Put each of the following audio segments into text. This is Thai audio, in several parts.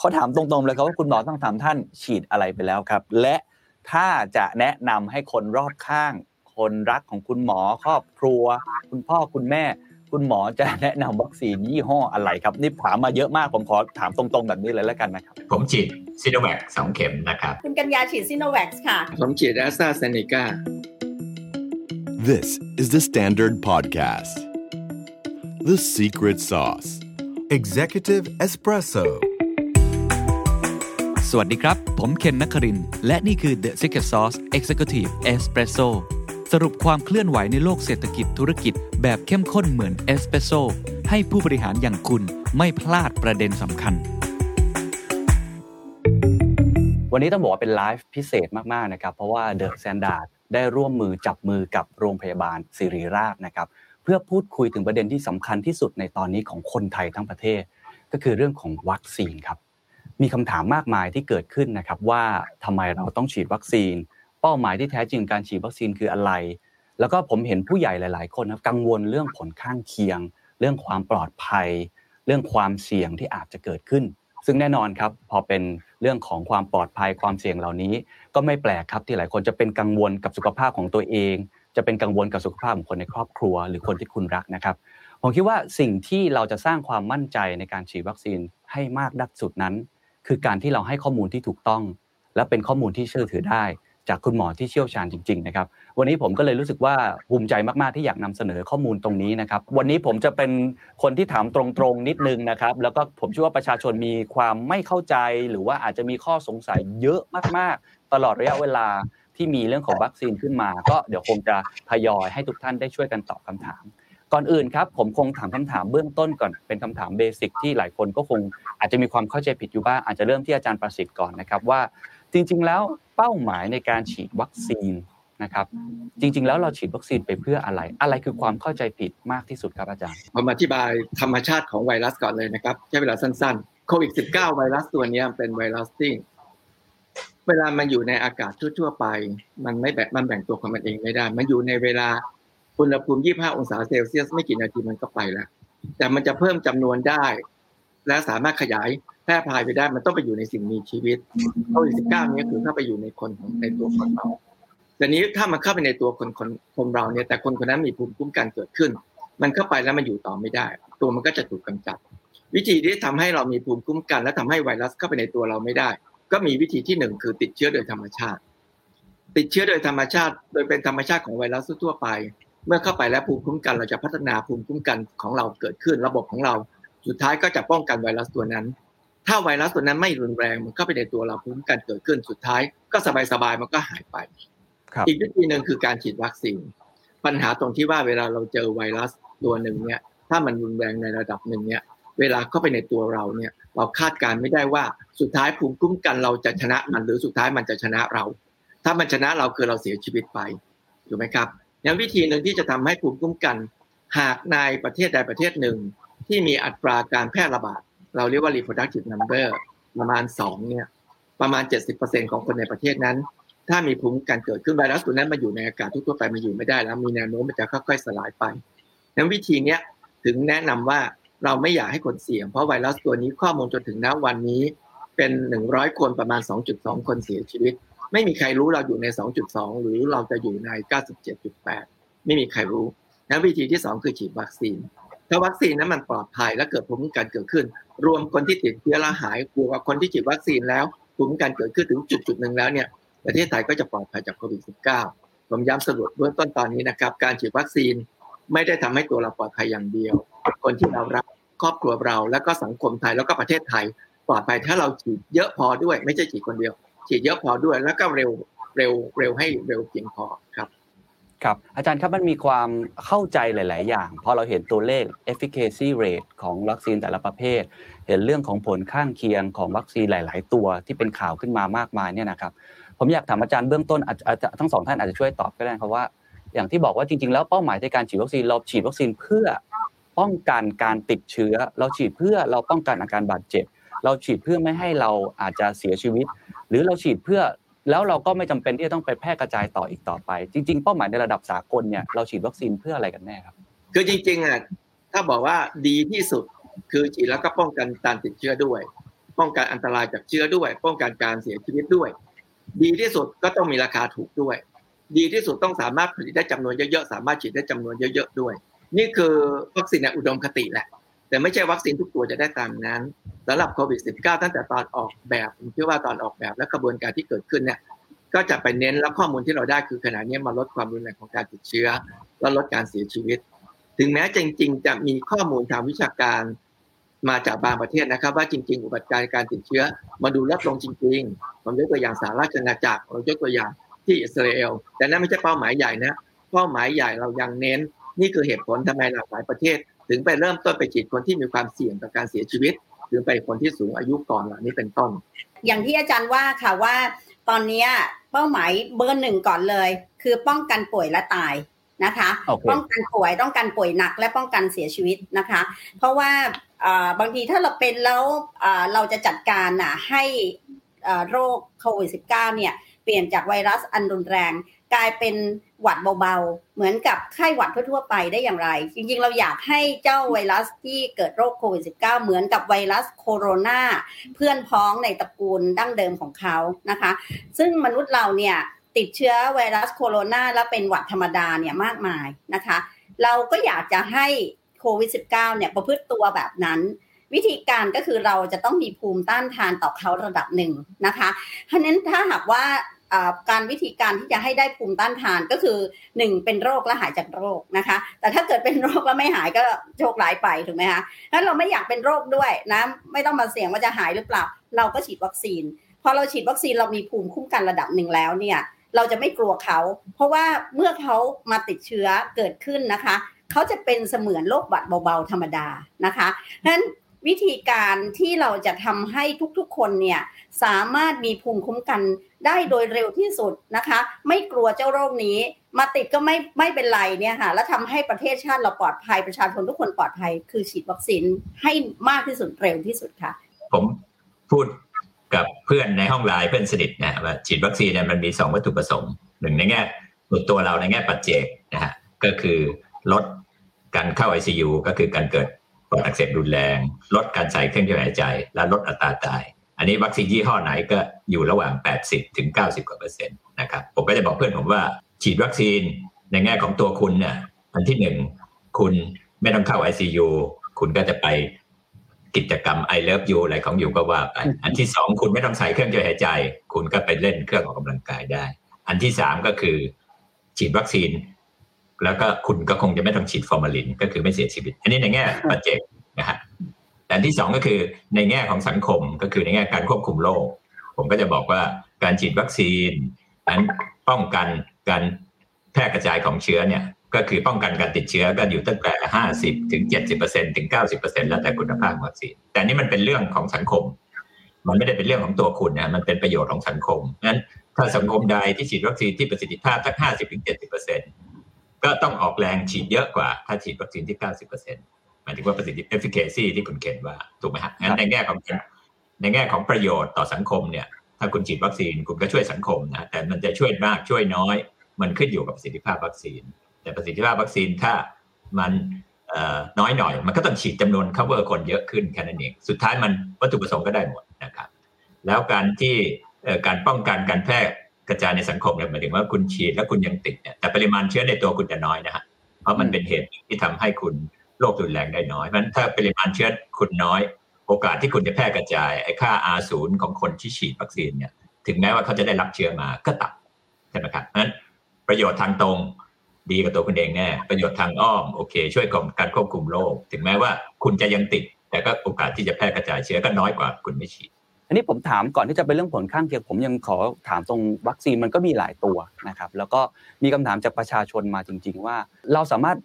เขาถามตรงๆเลยครับว่าคุณหมอต้องถามท่านฉีดอะไรไปแล้วครับ และถ้าจะแนะนำให้คนรอบข้าง คนรักของคุณหมอครอบครัว คุณพ่อคุณแม่ คุณหมอจะแนะนำวัคซีนยี่ห้ออะไรครับนี่ถามมาเยอะมากผมขอถามตรงๆแบบนี้เลยแล้วกันนะครับ ผมฉีดซีโนแวคสองเข็มนะครับ คุณกัญญาฉีดซิโนแวคค่ะ ผมฉีดแอสตราเซเนกา This is the Standard Podcast. The Secret Sauce. Executive Espresso. สวัสดีครับ ผมเคนนักคริน และนี่คือ The Secret Sauce Executive Espresso สรุปความเคลื่อนไหวในโลกเศรษฐกิจธุรกิจแบบเข้มข้นเหมือนเอสเปรสโซให้ผู้บริหารอย่างคุณไม่พลาดประเด็นสำคัญ วันนี้ต้องบอกว่าเป็นไลฟ์พิเศษมาก ๆ นะครับ เพราะว่าเดอะแซนด์ดได้ร่วมมือจับมือกับโรงพยาบาลศิริราชนะครับ เพื่อพูดคุยถึงประเด็นที่สำคัญที่สุดในตอนนี้ของคนไทยทั้งประเทศ ก็คือเรื่องของวัคซีนครับ มีคำถามมากมายที่เกิดขึ้นนะครับว่าทำไมเราต้องฉีดวัคซีน เป้าหมายที่แท้จริงการฉีดวัคซีนคืออะไร แล้วก็ผมเห็นผู้ใหญ่หลาย ๆ คนนะกังวลเรื่องผลข้างเคียง เรื่องความปลอดภัย เรื่องความเสี่ยงที่อาจจะเกิดขึ้น ซึ่งแน่นอนครับพอเป็นเรื่องของความปลอดภัยความเสี่ยงเหล่านี้ ก็ไม่แปลกครับที่หลายคนจะเป็นกังวลกับสุขภาพของตัวเอง จะเป็นกังวลกับสุขภาพของคนในครอบครัว หรือคนที่คุณรักนะครับผมคิดว่าสิ่งที่เราจะสร้างความมั่นใจในการฉีดวัคซีนให้มากดักสุดนั้น คือการที่เราให้ข้อมูลที่ถูกต้อง และเป็นข้อมูลที่เชื่อถือได้ จากคุณหมอที่เชี่ยวชาญจริงๆนะครับวันนี้ผมก็เลยรู้สึกว่าภูมิใจมากๆที่อยากนำเสนอข้อมูลตรงนี้นะครับวันนี้ผมจะเป็นคนที่ถามตรงๆนิดนึงนะครับแล้วก็ผมเชื่อว่าประชาชนมีความไม่เข้าใจ หรือว่าอาจจะมีข้อสงสัยเยอะมากๆ ตลอดระยะเวลาที่มีเรื่องของวัคซีนขึ้นมา ก็เดี๋ยวคงจะทยอยให้ทุกท่านได้ช่วยกันตอบคำถาม ก่อนอื่นครับผมคงถามคำถามเบื้องต้นก่อนเป็นคำถามเบสิกที่หลายคนก็คงอาจจะมีความเข้าใจผิดอยู่บ้างอาจจะเริ่มที่อาจารย์ประสิทธิ์ก่อนนะครับว่า จริง ๆ แล้วเป้าหมายในการฉีดวัคซีนนะครับจริง ๆ แล้วเราฉีดวัคซีนไปเพื่ออะไร อะไรคือความเข้าใจผิดมากที่สุดครับอาจารย์ผมอธิบายธรรมชาติของไวรัสก่อนเลยนะครับใช้เวลาสั้นๆโควิด -19 ไวรัสตัวนี้เป็นไวรัสที่เวลามันอยู่ในอากาศทั่ว ๆ ไป มันไม่แบ่งมันแบ่งตัวของมันเองไม่ได้ มันอยู่ในเวลา อุณหภูมิ 25 องศาเซลเซียสไม่กี่นาทีมันก็ไปแล้ว แต่มันจะเพิ่มจำนวนได้ และสามารถขยายแพร่พายไปได้ มันต้องไปอยู่ในสิ่งมีชีวิตโควิด -19 นี้คือเข้าไปอยู่ในคนของในตัวคนเราแต่นี้ถ้ามันเข้าไปในตัวคนคนคนเราเนี่ย แต่คนคนนั้นมีภูมิคุ้มกันเกิดขึ้น มันเข้าไปแล้วมันอยู่ต่อไม่ได้ ตัวมันก็จะถูกกำจัด วิธีที่ทำให้เรามีภูมิคุ้มกัน และทำให้ไวรัสเข้าไปในตัวเราไม่ได้ ก็มีวิธีที่หนึ่งคือติดเชื้อโดยธรรมชาติ ติดเชื้อโดยธรรมชาติ โดยเป็นธรรมชาติของไวรัสทั่วไป เมื่อเข้าไปแล้วภูมิคุ้มกันเราจะพัฒนาภูมิคุ้มกันของเราเกิดขึ้น ระบบของเรา สุดท้ายก็จะป้องกันไวรัสตัวนั้น ถ้าไวรัสตัวนั้นไม่รุนแรงมันเข้าไปในตัวเราภูมิคุ้มกันเกิดขึ้นสุดท้าย ก็สบายๆมันก็หายไปครับอีกวิธีหนึ่งคือการฉีดวัคซีนปัญหาตรงที่ว่าเวลาเราเจอไวรัสตัวหนึ่งเนี่ยถ้ามันรุนแรงในระดับหนึ่งเนี่ยเวลาเข้าไปในตัวเราเนี่ยเราคาดการณ์ไม่ได้ว่าสุดท้ายภูมิคุ้มกันเราจะชนะมันหรือสุดท้ายมันจะชนะเรา ถ้ามันชนะเราคือเราเสียชีวิตไปถูกไหมครับ อย่างวิธีหนึ่งที่จะทำให้ภูมิคุ้มกัน หากในประเทศใดประเทศหนึ่ง ที่มีอัตราการแพร่ระบาด เราเรียกว่า reproductive number ประมาณสองเนี่ยประมาณ 70%ของคนในประเทศนั้น ถ้ามีภูมิคุ้มกันเกิดขึ้นไวรัสตัวนั้นมาอยู่ในอากาศทั่วไปมาอยู่ไม่ได้แล้วมีแนวโน้มมันจะค่อยๆสลายไปนั้นวิธีเนี้ยถึงแนะนำว่าเราไม่อยากให้คนเสี่ยงเพราะไวรัสตัวนี้ข้อมูลจนถึงณวันนี้เป็น 100 คนประมาณ 2.2 คนเสียชีวิต ไม่มีใครรู้เราอยู่ใน 2.2 หรือเราจะอยู่ใน 97.8 ไม่มีใครรู้นั้นวิธีที่ 2 คือฉีดวัคซีน ถ้าวัคซีนนั้นมันปลอดภัยและเกิดภูมิคุ้มกันเกิดขึ้น รวมคนที่ติดเชื้อและหายกลัวว่าคนที่ฉีดวัคซีนแล้วภูมิคุ้มกันเกิดขึ้นถึงจุดจุดหนึ่งแล้วเนี่ยประเทศไทยก็จะปลอดภัยจากโควิด -19 ผมย้ำสรุปเบื้องต้นตอนนี้นะครับ การฉีดวัคซีนไม่ได้ทำให้ตัวเราปลอดภัยอย่างเดียว คนที่เรารักครอบครัวเรา แล้วก็สังคมไทยแล้วก็ประเทศไทยปลอดภัยถ้าเราฉีดเยอะพอด้วย ไม่ใช่ฉีดคนเดียว ฉีดเยอะพอด้วย แล้วก็เร็วเร็วเร็วให้เร็วเพียงพอครับครับอาจารย์ครับมันมีความเข้าใจหลาย ๆ อย่างพอเราเห็นตัวเลข efficacy rate ของวัคซีนแต่ละประเภท เห็นเรื่องของผลข้างเคียงของวัคซีนหลาย ๆ ตัวที่เป็นข่าวขึ้นมามากมายเนี่ยนะครับผมอยากถามอาจารย์เบื้องต้นอาจจะทั้งสองท่านอาจจะช่วยตอบก็ได้ครับว่า อย่างที่บอกว่าจริง ๆ แล้วเป้าหมายในการฉีดวัคซีนเราฉีดวัคซีนเพื่อป้องกันการติดเชื้อ เราฉีดเพื่อเราป้องกันอาการบาดเจ็บ เราฉีดเพื่อไม่ให้เราอาจจะเสียชีวิต หรือเราฉีดเพื่อแล้วเราก็ไม่จำเป็นที่จะต้องไปแพร่กระจายต่ออีกต่อไป จริง ๆ เป้าหมายในระดับสากลเนี่ยเราฉีดวัคซีนเพื่ออะไรกันแน่ครับ คือจริงๆอะถ้าบอกว่าดีที่สุดคือฉีดแล้วก็ป้องกันการติดเชื้อด้วย ป้องกันอันตรายจากเชื้อด้วย ป้องกันการเสียชีวิตด้วย ดีที่สุดก็ต้องมีราคาถูกด้วย ดีที่สุดต้องสามารถผลิตได้จำนวนเยอะๆสามารถฉีดได้จำนวนเยอะๆด้วย นี่คือวัคซีนอุดมคติแหละ แต่ไม่ใช่วัคซีนทุกตัวจะได้ตามนั้นสำหรับโควิด -19 ตั้งแต่ตอนออกแบบผมเชื่อว่าตอนออกแบบและกระบวนการที่เกิดขึ้นเนี่ยก็จะไปเน้นแล้วข้อมูลที่เราได้คือขณะนี้มาลดความรุนแรงของการติดเชื้อ และลดการเสียชีวิต ถึงแม้จริง ๆ จะมีข้อมูลทางวิชาการมาจากบางประเทศนะครับ ว่าจริง ๆ อุบัติการการติดเชื้อมาดูลดลงจริงๆผมยกตัวอย่างสหราชอาณาจักรเรายกตัวอย่างที่อิสราเอล แต่นั่นไม่ใช่เป้าหมายใหญ่นะเป้าหมายใหญ่เรายังเน้น นี่คือเหตุผลทำไมหลากหลายประเทศ ถึงไปเริ่มต้นไปฉีดคนที่มีความเสี่ยงต่อการเสียชีวิต หรือไปคนที่สูงอายุก่อนเหล่านี้เป็นต้น อย่างที่อาจารย์ว่าค่ะว่า ตอนนี้เป้าหมายเบอร์หนึ่งก่อนเลย คือป้องกันป่วยและตายนะคะ okay. ป้องกันป่วยต้องการป่วยหนักและป้องกันเสียชีวิตนะคะ เพราะว่าบางทีถ้าเราเป็นแล้วเราจะจัดการน่ะให้โรคโควิด -19 เนี่ยเปลี่ยนจากไวรัสอันรุนแรง กลายเป็นหวัดเบาๆ เหมือนกับไข้หวัดทั่วๆไปได้อย่างไร จริงๆ เราอยากให้เจ้าไวรัสที่เกิดโรคโควิด -19 เหมือนกับไวรัสโคโรนาเพื่อนพ้องในตระกูลดั้งเดิมของเขานะคะ ซึ่งมนุษย์เราเนี่ยติดเชื้อไวรัสโคโรนาแล้วเป็นหวัดธรรมดาเนี่ยมากมายนะคะ เราก็อยากจะให้โควิด -19 เนี่ยประพฤติตัวแบบนั้นวิธีการก็คือเราจะต้องมีภูมิต้านทานต่อเขาระดับหนึ่งนะคะเพราะนั้นถ้าหากว่า การวิธีการที่จะให้ได้ภูมิต้านทานก็คือหนึ่งเป็นโรคและหายจากโรคนะคะ แต่ถ้าเกิดเป็นโรคแล้วไม่หายก็โชคร้ายไปถูกไหมคะถ้าเราไม่อยากเป็นโรคด้วยนะไม่ต้องมาเสี่ยงว่าจะหายหรือเปล่า เราก็ฉีดวัคซีนพอเราฉีดวัคซีนเรามีภูมิคุ้มกันระดับหนึ่งแล้วเนี่ยเราจะไม่กลัวเขา เพราะว่าเมื่อเขามาติดเชื้อเกิดขึ้นนะคะ เขาจะเป็นเสมือนโรคบัดเบาๆธรรมดานะคะนั้นวิธีการที่เราจะทำให้ทุกๆคนเนี่ยสามารถมีภูมิคุ้มกัน ได้โดยเร็วที่สุดนะคะ ไม่กลัวเจ้าโรคนี้ มาติดก็ไม่ไม่เป็นไรเนี่ยค่ะแล้วทำให้ประเทศชาติเราปลอดภัยประชาชนทุกคนปลอดภัย คือฉีดวัคซีนให้มากที่สุดเร็วที่สุดค่ะ ผมพูดกับเพื่อนในห้องไลน์เพื่อนสนิทนะว่าฉีดวัคซีนเนี่ยมันมีสองวัตถุประสงค์หนึ่งในแง่ตัวเราในแง่ปัจเจกนะฮะก็คือลดการเข้า ICU ก็คือการเกิดปอดอักเสบรุนแรง ลดการใส่เครื่องช่วยหายใจ และลดอัตราตาย อันนี้วัคซีนยี่ห้อไหนก็อยู่ระหว่าง 80ถึง90กว่าเปอร์เซ็นต์นะครับผมก็จะบอกเพื่อนผมว่า ฉีดวัคซีนในแง่ของตัวคุณเนี่ยอันที่หนึ่งคุณไม่ต้องเข้า ICU คุณก็จะไปกิจกรรม I love you อะไรของอยู่ก็ว่าไปอันที่สองคุณไม่ต้องใส่เครื่องช่วยหายใจ คุณก็ไปเล่นเครื่องออกกำลังกายได้ อันที่สามก็คือ ฉีดวัคซีน แล้วก็คุณก็คงจะไม่ต้องฉีดฟอร์มาลิน ก็คือไม่เสียชีวิต อันนี้ในแง่ปัจเจกนะฮะ แต่ที่สองก็คือในแง่ของสังคมก็คือในแง่การควบคุมโรคผมก็จะบอกว่าการฉีดวัคซีนนั้นป้องกันการแพร่กระจายของเชื้อเนี่ยก็คือป้องกันการติดเชื้อก็อยู่ตั้งแต่ห้าสิบถึงเจ็ดสิบเปอร์เซ็นถึงเก้าสิบเปอร์เซ็นแล้วแต่คุณภาพวัคซีน แต่นี่มันเป็นเรื่องของสังคม มันไม่ได้เป็นเรื่องของตัวคุณนะมันเป็นประโยชน์ของสังคมงั้นถ้าสังคมใดที่ฉีดวัคซีนที่ประสิทธิภาพสักห้าสิบถึงเจ็ดสิบเปอร์เซ็นก็ต้องออกแรงฉีดเยอะกว่า ถ้าฉีดวัคซีนที่เก้าสิบเปอร์เซ็นหมายถึงว่าประสิทธิ efficacy ที่คุณเขียนว่าถูกไหมฮะงั้นในแง่ของในแง่ของประโยชน์ต่อสังคมเนี่ย ถ้าคุณฉีดวัคซีนคุณก็ช่วยสังคมนะแต่มันจะช่วยมากช่วยน้อย มันขึ้นอยู่กับประสิทธิภาพวัคซีน แต่ประสิทธิภาพวัคซีนถ้ามันน้อยหน่อย มันก็ต้องฉีดจำนวน cover คนเยอะขึ้นแค่นั้นเองสุดท้ายมันวัตถุประสงค์ก็ได้หมดนะครับ แล้วการที่การป้องกันการแพร่กระจายในสังคมเนี่ยหมายถึงว่าคุณฉีดแล้วคุณยังติดเนี่ยแต่ปริมาณเชื้อในตัวคุณจะน้อยนะฮะเพราะมันเป็นเหตุที่ทำให้คุณ โรครุนแรงได้น้อยเพราะฉะนั้นถ้าปริมาณเชื้อคุณน้อย โอกาสที่คุณจะแพร่กระจายไอ้ค่า R0 ของคนที่ฉีดวัคซีนเนี่ยถึงแม้ว่าเขาจะได้รับเชื้อมาก็ต่ำใช่ไหมครับเพราะฉะนั้นประโยชน์ทางตรงดีกับตัวคุณเองแน่ประโยชน์ทางอ้อมโอเค ช่วยกับการควบคุมโรคถึงแม้ว่าคุณจะยังติด แต่ก็โอกาสที่จะแพร่กระจายเชื้อก็น้อยกว่าคุณไม่ฉีดอันนี้ผมถามก่อนที่จะไปเรื่องผลข้างเคียงผมยังขอถามตรงวัคซีนมันก็มีหลายตัวนะครับ แล้วก็มีคำถามจากประชาชนมาจริง ๆ ว่า เราสามารถ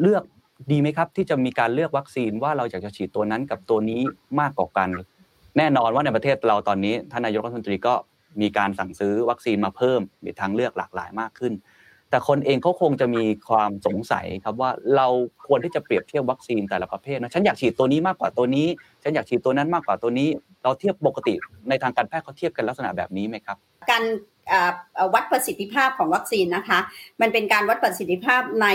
เลือก ดีไหมครับ ที่จะมีการเลือกวัคซีนว่าเราอยากจะฉีดตัวนั้นกับตัวนี้มากกว่ากัน แน่นอนว่าในประเทศเราตอนนี้ท่านนายกรัฐมนตรีก็มีการสั่งซื้อวัคซีนมาเพิ่มมีทางเลือกหลากหลายมากขึ้น แต่คนเองเขาคงจะมีความสงสัยครับว่าเราควรที่จะเปรียบเทียบวัคซีนแต่ละประเภทนะฉันอยากฉีดตัวนี้มากกว่าตัวนี้ ฉันอยากฉีดตัวนั้นมากกว่าตัวนี้ เราเทียบปกติในทางการแพทย์เขาเทียบกันลักษณะแบบนี้ไหมครับ การ วัดประสิทธิภาพของวัคซีนนะคะ มันเป็นการวัดประสิทธิภาพใน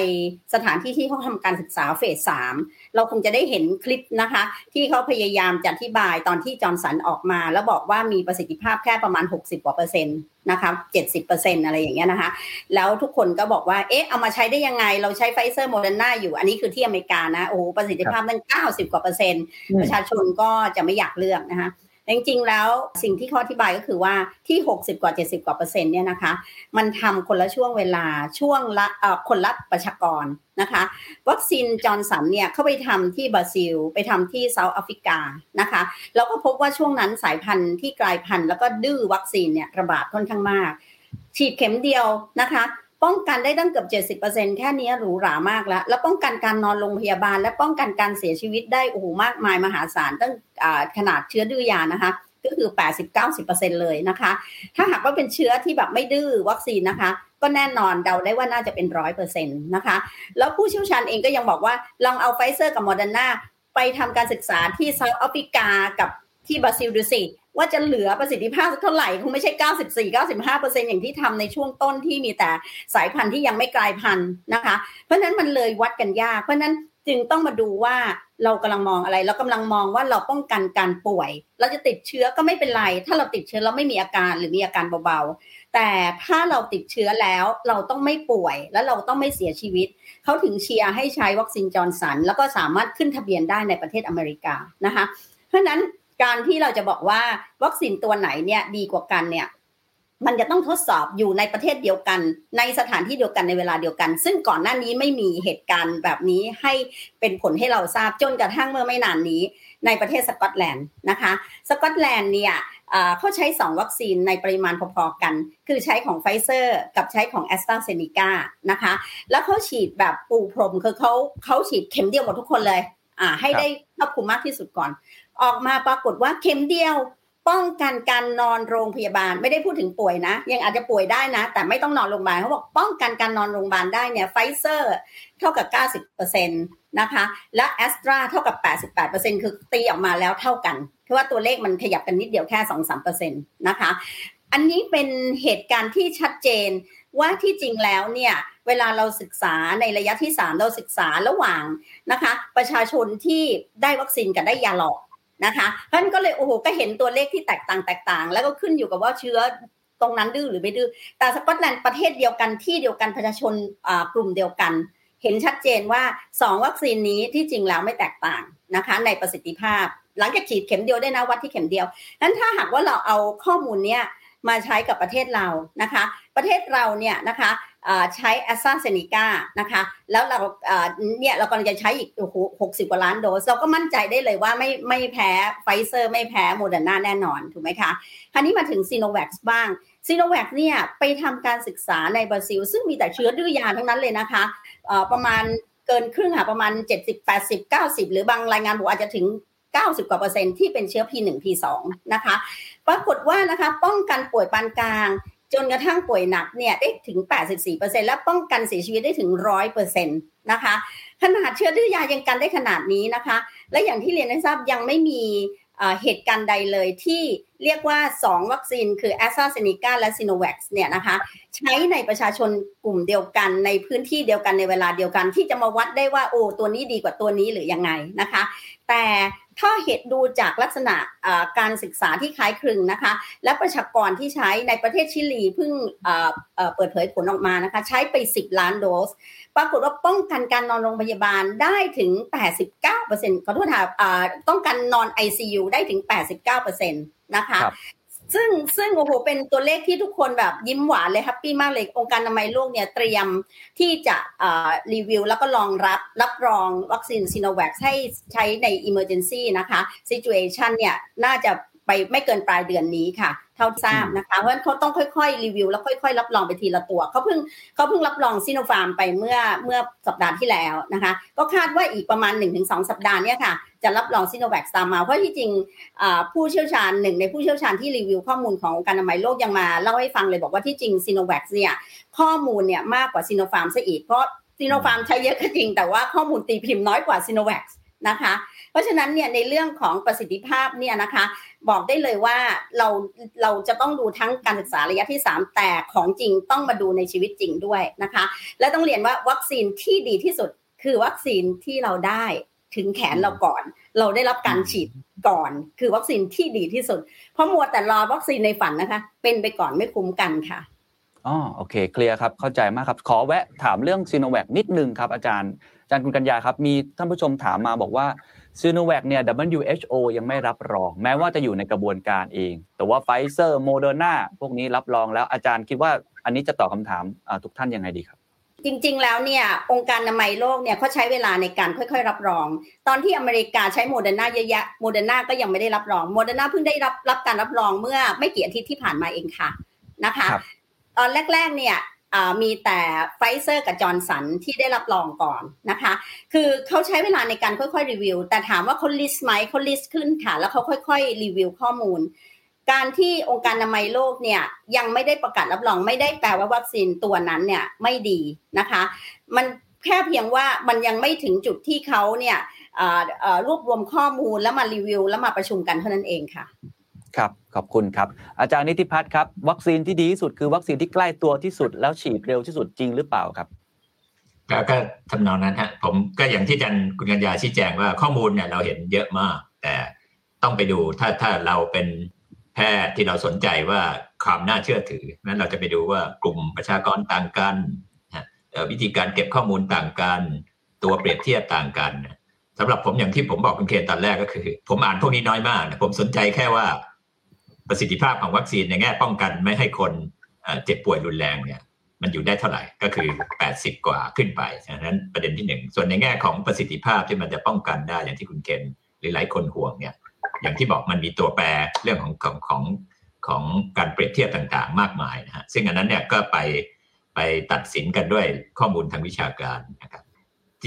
สถานที่ที่เขาทำการศึกษาเฟสสามเราคงจะได้เห็นคลิปนะคะ ที่เขาพยายามจะอธิบายตอนที่จอร์นสันออกมา แล้วบอกว่ามีประสิทธิภาพแค่ประมาณ 60กว่าเปอร์เซ็นต์นะคะ70เปอร์เซ็นต์อะไรอย่างเงี้ยนะคะ แล้วทุกคนก็บอกว่า เอ๊ะ เอามาใช้ได้ยังไง เราใช้ไฟเซอร์โมเดอร์นาอยู่ อันนี้คือที่อเมริกานะ โอ้ประสิทธิภาพตั้ง90กว่าเปอร์เซ็นต์ ประชาชนก็จะไม่อยากเลือกนะคะ จริงๆแล้วสิ่งที่เขาอธิบายก็คือว่าที่ 60 กว่า 70 กว่าเปอร์เซ็นต์เนี่ยนะคะ มันทำคนละช่วงเวลาช่วงละคนละประชากรนะคะวัคซีนจอร์นสันเนี่ยเข้าไปทำที่บราซิล ไปทำที่เซาท์แอฟริกานะคะแล้วก็พบว่าช่วงนั้นสายพันธุ์ที่กลายพันธุ์แล้วก็ดื้อวัคซีนเนี่ยระบาดค่อนข้างมาก ฉีดเข็มเดียวนะคะ ป้องกันได้ตั้งเกือบ70%แค่นี้หรูหรามากแล้ว แล้วป้องกันการนอนโรงพยาบาล และป้องกันการเสียชีวิตได้โอ้โหมากมายมหาศาลตั้งขนาดเชื้อดื้อยานะคะก็คือ 80-90%เลยนะคะ ถ้าหากว่าเป็นเชื้อที่แบบไม่ดื้อวัคซีนนะคะ ก็แน่นอนเดาได้ว่าน่าจะเป็นร้อยเปอร์เซ็นต์นะคะ แล้วผู้เชี่ยวชาญเองก็ยังบอกว่า ลองเอาไฟเซอร์กับโมเดอร์นาไปทำการศึกษาที่เซาท์แอฟริกากับที่บราซิลดูสิ ว่าจะเหลือประสิทธิภาพเท่าไหร่คงไม่ใช่ 94 95อย่างที่ทำในช่วงต้นที่มีแต่สายพันธุ์ที่ยังไม่กลายพันธุ์นะคะ เพราะนั้นมันเลยวัดกันยาก เพราะนั้นจึงต้องมาดูว่าเรากำลังมองอะไร เรากำลังมองว่าเราป้องกันการป่วย เราจะติดเชื้อก็ไม่เป็นไร ถ้าเราติดเชื้อเราไม่มีอาการหรือมีอาการเบาๆ แต่ถ้าเราติดเชื้อแล้วเราต้องไม่ป่วย แล้วเราต้องไม่เสียชีวิต เขาถึงเชียร์ให้ใช้วัคซีนจอร์นสัน แล้วก็สามารถขึ้นทะเบียนได้ในประเทศอเมริกานะคะ เพราะนั้น การที่เราจะบอกว่าวัคซีนตัวไหนเนี่ยดีกว่ากันเนี่ยมันจะต้องทดสอบอยู่ในประเทศเดียวกัน ในสถานที่เดียวกันในเวลาเดียวกัน ซึ่งก่อนหน้านี้ไม่มีเหตุการณ์แบบนี้ให้เป็นผลให้เราทราบจนกระทั่งเมื่อไม่นานนี้ ในประเทศสกอตแลนด์นะคะสกอตแลนด์เนี่ยเขาใช้ 2 วัคซีนในปริมาณพอๆกัน คือใช้ของไฟเซอร์กับใช้ของแอสตราเซเนกานะคะ แล้วเขาฉีดแบบปูพรมคือเขาเขาฉีดเข็มเดียวหมดทุกคนเลยอ่าให้ได้ครอบคลุมมากที่สุดก่อน ออกมาปรากฏว่าเข็มเดียว ป้องกันการนอนโรงพยาบาลไม่ได้พูดถึงป่วยนะ ยังอาจจะป่วยได้นะ แต่ไม่ต้องนอนโรงพยาบาลเขาบอกป้องกันการนอนโรงพยาบาลได้เนี่ยไฟเซอร์เท่ากับ 90%นะคะ และแอสตราเท่ากับ 88%คือตีออกมาแล้วเท่ากัน เพราะว่าตัวเลขมันขยับกันนิดเดียวแค่ 2-3%นะคะ อันนี้เป็นเหตุการณ์ที่ชัดเจนว่าที่จริงแล้วเนี่ยเวลาเราศึกษาในระยะที่ 3 เราศึกษาระหว่างนะคะ ประชาชนที่ได้วัคซีนกับได้ยาหลอก นะคะท่านก็เลยโอ้โหก็เห็นตัวเลขที่แตกต่างแตกต่าง แล้วก็ขึ้นอยู่กับว่าเชื้อตรงนั้นดื้อหรือไม่ดื้อ แต่สกอตแลนด์ประเทศเดียวกันที่เดียวกันประชาชนกลุ่มเดียวกัน เห็นชัดเจนว่า 2 วัคซีนนี้ที่จริงแล้วไม่แตกต่างนะคะ ในประสิทธิภาพ หลังจากฉีดเข็มเดียวได้นะวัดที่เข็มเดียวนั้นถ้าหากว่าเราเอาข้อมูลเนี้ยมาใช้กับประเทศเรานะคะ ประเทศเราเนี่ยนะคะ ใช้แอสตราเซเนกานะคะ แล้วเราเนี่ยเรากำลังจะใช้อีกหกสิบกว่าล้านโดส เราก็มั่นใจได้เลยว่าไม่ไม่แพ้ไฟเซอร์ไม่แพ้โมเดอร์นาแน่นอน ถูกไหมคะคราวนี้มาถึงซีโนแวคบ้างซีโนแวคเนี่ยไปทำการศึกษาในบราซิล ซึ่งมีแต่เชื้อดื้อยาทั้งนั้นเลยนะคะประมาณเกินครึ่งค่ะประมาณ 70 80 90 หรือบางรายงานบอกอาจจะถึง 90 กว่าเปอร์เซ็นต์ที่เป็นเชื้อ P1 P2 นะคะ ปรากฏว่านะคะป้องกันป่วยปานกลาง จนกระทั่งป่วยหนักเนี่ยได้ถึง 84%และป้องกันเสียชีวิตได้ถึง 100%นะคะ ขนาดเชื้อดื้อยายังกันได้ขนาดนี้นะคะ และอย่างที่เรียนให้ทราบยังไม่มีเหตุการณ์ใดเลยที่เรียกว่า 2 วัคซีนคือแอสตราเซเนกาและซีโนแวคเนี่ยนะคะใช้ในประชาชนกลุ่มเดียวกันในพื้นที่เดียวกันในเวลาเดียวกัน ที่จะมาวัดได้ว่าโอ้ตัวนี้ดีกว่าตัวนี้หรือยังไงนะคะ แต่ ถ้าเหตุดูจากลักษณะการศึกษาที่คล้ายคลึงนะคะ และประชากรที่ใช้ในประเทศชิลีเพิ่งเปิดเผยผลออกมานะคะ ใช้ไป 10 ล้านโดส ปรากฏว่าป้องกันการนอนโรงพยาบาลได้ถึง 89%ขอโทษค่ะต้องการนอน ICU ได้ถึง 89%นะคะ ซึ่งซึ่งโอ้โหเป็นตัวเลขที่ทุกคนแบบยิ้มหวานเลย happy มากเลยองค์การอนามัยโลกเนี่ยเตรียมที่จะรีวิว แล้วก็รองรับรับรองวัคซีนซีโนแวคให้ใช้ใน emergency นะคะ situation เนี่ยน่าจะไปไม่เกินปลายเดือนนี้ค่ะ เท่าทราบนะคะเพราะฉะนั้นเขาต้องค่อยๆรีวิวแล้วค่อยๆ รับรองไปทีละตัวเขาเพิ่งเขาเพิ่งรับรองซีโนฟาร์มไปเมื่อเมื่อสัปดาห์ที่แล้วนะคะ ก็คาดว่าอีกประมาณ 1-2 สัปดาห์เนี่ยค่ะจะรับรองซีโนแวคตามมาเพราะที่จริงผู้เชี่ยวชาญหนึ่งในผู้เชี่ยวชาญที่รีวิวข้อมูลขององค์การอนามัยโลกยังมาเล่าให้ฟังเลยบอกว่าที่จริงซีโนแวคเนี่ยข้อมูลเนี่ยมากกว่าซีโนฟาร์มซะอีกเพราะซีโนฟาร์มใช้เยอะก็จริง แต่ว่าข้อมูลตีพิมพ์น้อยกว่าซีโนแวคนะคะ เพราะฉะนั้นเนี่ยในเรื่องของประสิทธิภาพเนี่ยนะคะบอกได้เลยว่าเราเราจะต้องดูทั้งการศึกษาระยะที่ 3 แต่ของจริงต้องมาดูในชีวิตจริงด้วยนะคะ และต้องเรียนว่าวัคซีนที่ดีที่สุดคือวัคซีนที่เราได้ถึงแขนเราก่อน เราได้รับการฉีดก่อน คือวัคซีนที่ดีที่สุด เพราะมัวแต่รอวัคซีนในฝันนะคะ เป็นไปก่อนไม่คุ้มกันค่ะอ๋อโอเค เคลียร์ครับ เข้าใจมากครับ ขอแวะถามเรื่องซีโนแวคนิดนึงครับอาจารย์ อาจารย์คุณกัญญาครับ มีท่านผู้ชมถามมาบอกว่า ซีโนแวคเนี่ย WHO ยังไม่รับรอง แม้ว่าจะอยู่ในกระบวนการเอง แต่ว่าไฟเซอร์โมเดอร์นาพวกนี้รับรองแล้วอาจารย์คิดว่าอันนี้จะตอบคำถามทุกท่านยังไงดีครับ จริงๆ แล้วเนี่ย องค์การอนามัยโลกเนี่ยเขาใช้เวลาในการค่อยๆ รับรอง ตอนที่อเมริกาใช้โมเดอร์นาเยอะๆโมเดอร์นาก็ยังไม่ได้รับรองโมเดอร์นาเพิ่งได้รับรับการรับรองเมื่อไม่กี่อาทิตย์ที่ผ่านมาเองค่ะนะคะตอนแรกๆเนี่ย มีแต่ไฟเซอร์กับจอร์นสันที่ได้รับรองก่อนนะคะ คือเขาใช้เวลาในการค่อยๆรีวิว แต่ถามว่าเขา list ไหมเขา list ขึ้นค่ะ แล้วเขาค่อยๆรีวิวข้อมูล การที่องค์การอนามัยโลกเนี่ยยังไม่ได้ประกาศรับรองไม่ได้แปลว่าวัคซีนตัวนั้นเนี่ยไม่ดีนะคะ มันแค่เพียงว่ามันยังไม่ถึงจุดที่เขาเนี่ยรวบรวมข้อมูลแล้วมารีวิว แล้วมาประชุมกันเท่านั้นเองค่ะ ครับ ขอบคุณครับ อาจารย์นิติพัฒน์ครับ วัคซีนที่ดีที่สุดคือวัคซีนที่ใกล้ตัวที่สุด แล้วฉีดเร็วที่สุดจริงหรือเปล่าครับก็ทำนองนั้นฮะผมก็อย่างที่อาจารย์คุณกัญญาชี้แจงว่าข้อมูลเนี่ยเราเห็นเยอะมาก แต่ต้องไปดูถ้าถ้าเราเป็นแพทย์ที่เราสนใจว่าความน่าเชื่อถือนั้นเราจะไปดูว่ากลุ่มประชากรต่างกันวิธีการเก็บข้อมูลต่างกัน ตัวเปรียบเทียบต่างกันสำหรับผมอย่างที่ผมบอกคุณเคนตอนแรกก็คือ ผมอ่านพวกนี้น้อยมาก ผมสนใจแค่ว่า ประสิทธิภาพของวัคซีนในแง่ป้องกันไม่ให้คนเจ็บป่วยรุนแรงเนี่ยมันอยู่ได้เท่าไหร่ก็คือ 80 กว่าขึ้นไปฉะนั้นประเด็นที่หนึ่งส่วนในแง่ของประสิทธิภาพที่มันจะป้องกันได้อย่างที่คุณเคนหรือหลายคนห่วงเนี่ยอย่างที่บอกมันมีตัวแปรเรื่องของของของของการเปรียบเทียบต่างๆ มากมายนะฮะซึ่งอันนั้นเนี่ยก็ไปไปตัดสินกันด้วยข้อมูลทางวิชาการนะครับ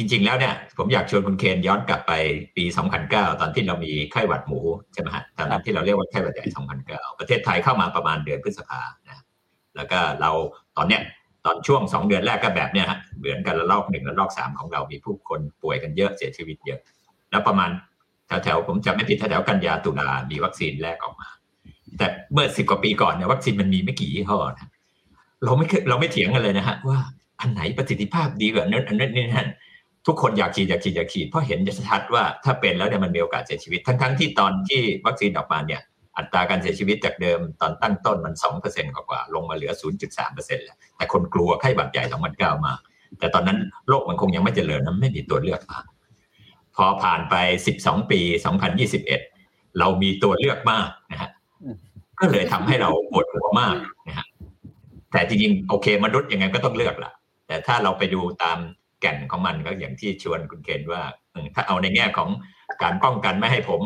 จริง ๆ แล้วเนี่ยผมอยากชวนคุณเคนย้อนกลับไปปี 2009 ตอนที่เรามีไข้หวัดหมูใช่ไหมฮะตอนนั้นที่เราเรียกว่าไข้หวัดใหญ่ 2009 ประเทศไทยเข้ามาประมาณเดือนพฤษภานะแล้วก็เราตอนเนี้ยตอนช่วงสองเดือนแรกก็แบบเนี้ยฮะเหมือนกันละลอกหนึ่งละลอกสามของเรามีผู้คนป่วยกันเยอะเสียชีวิตเยอะ แล้วประมาณแถวๆผมจำไม่ผิดแถวๆกันยาตุลามีวัคซีนแรกออกมา แต่เมื่อสิบกว่าปีก่อนเนี่ยวัคซีนมันมีไม่กี่ยี่ห้อนะเราไม่เราไม่เถียงกันเลยนะฮะว่าอันไหนประสิทธิภาพดีกว่านั้นอันนั้นนี่นั่น ทุกคนอยากฉีดอยากฉีดอยากฉีดเพราะเห็นชัดว่าถ้าเป็นแล้วเนี่ยมันมีโอกาสเสียชีวิต ทั้งๆที่ตอนที่วัคซีนออกมาเนี่ยอัตราการเสียชีวิตจากเดิมตอนตั้งต้นมันสองเปอร์เซกว่าลงมาเหลือ 0.3เปอร์เซ็นต์แล้วแต่คนกลัวไข้หวัดใหญ่2009มา แต่ตอนนั้นโลกมันคงยังไม่เจริญนะไม่มีตัวเลือกมาพอผ่านไป 12 ปี 2021 เรามีตัวเลือกมากนะฮะก็เลยทำให้เราปวดหัวมากนะฮะแต่จริงๆโอเคมนุษย์ยังไงก็ต้องเลือกละแต่ถ้าเราไปดูตาม แก่นของมันก็อย่างที่ชวนคุณเคนว่าถ้าเอาในแง่ของการป้องกันไม่ให้ผม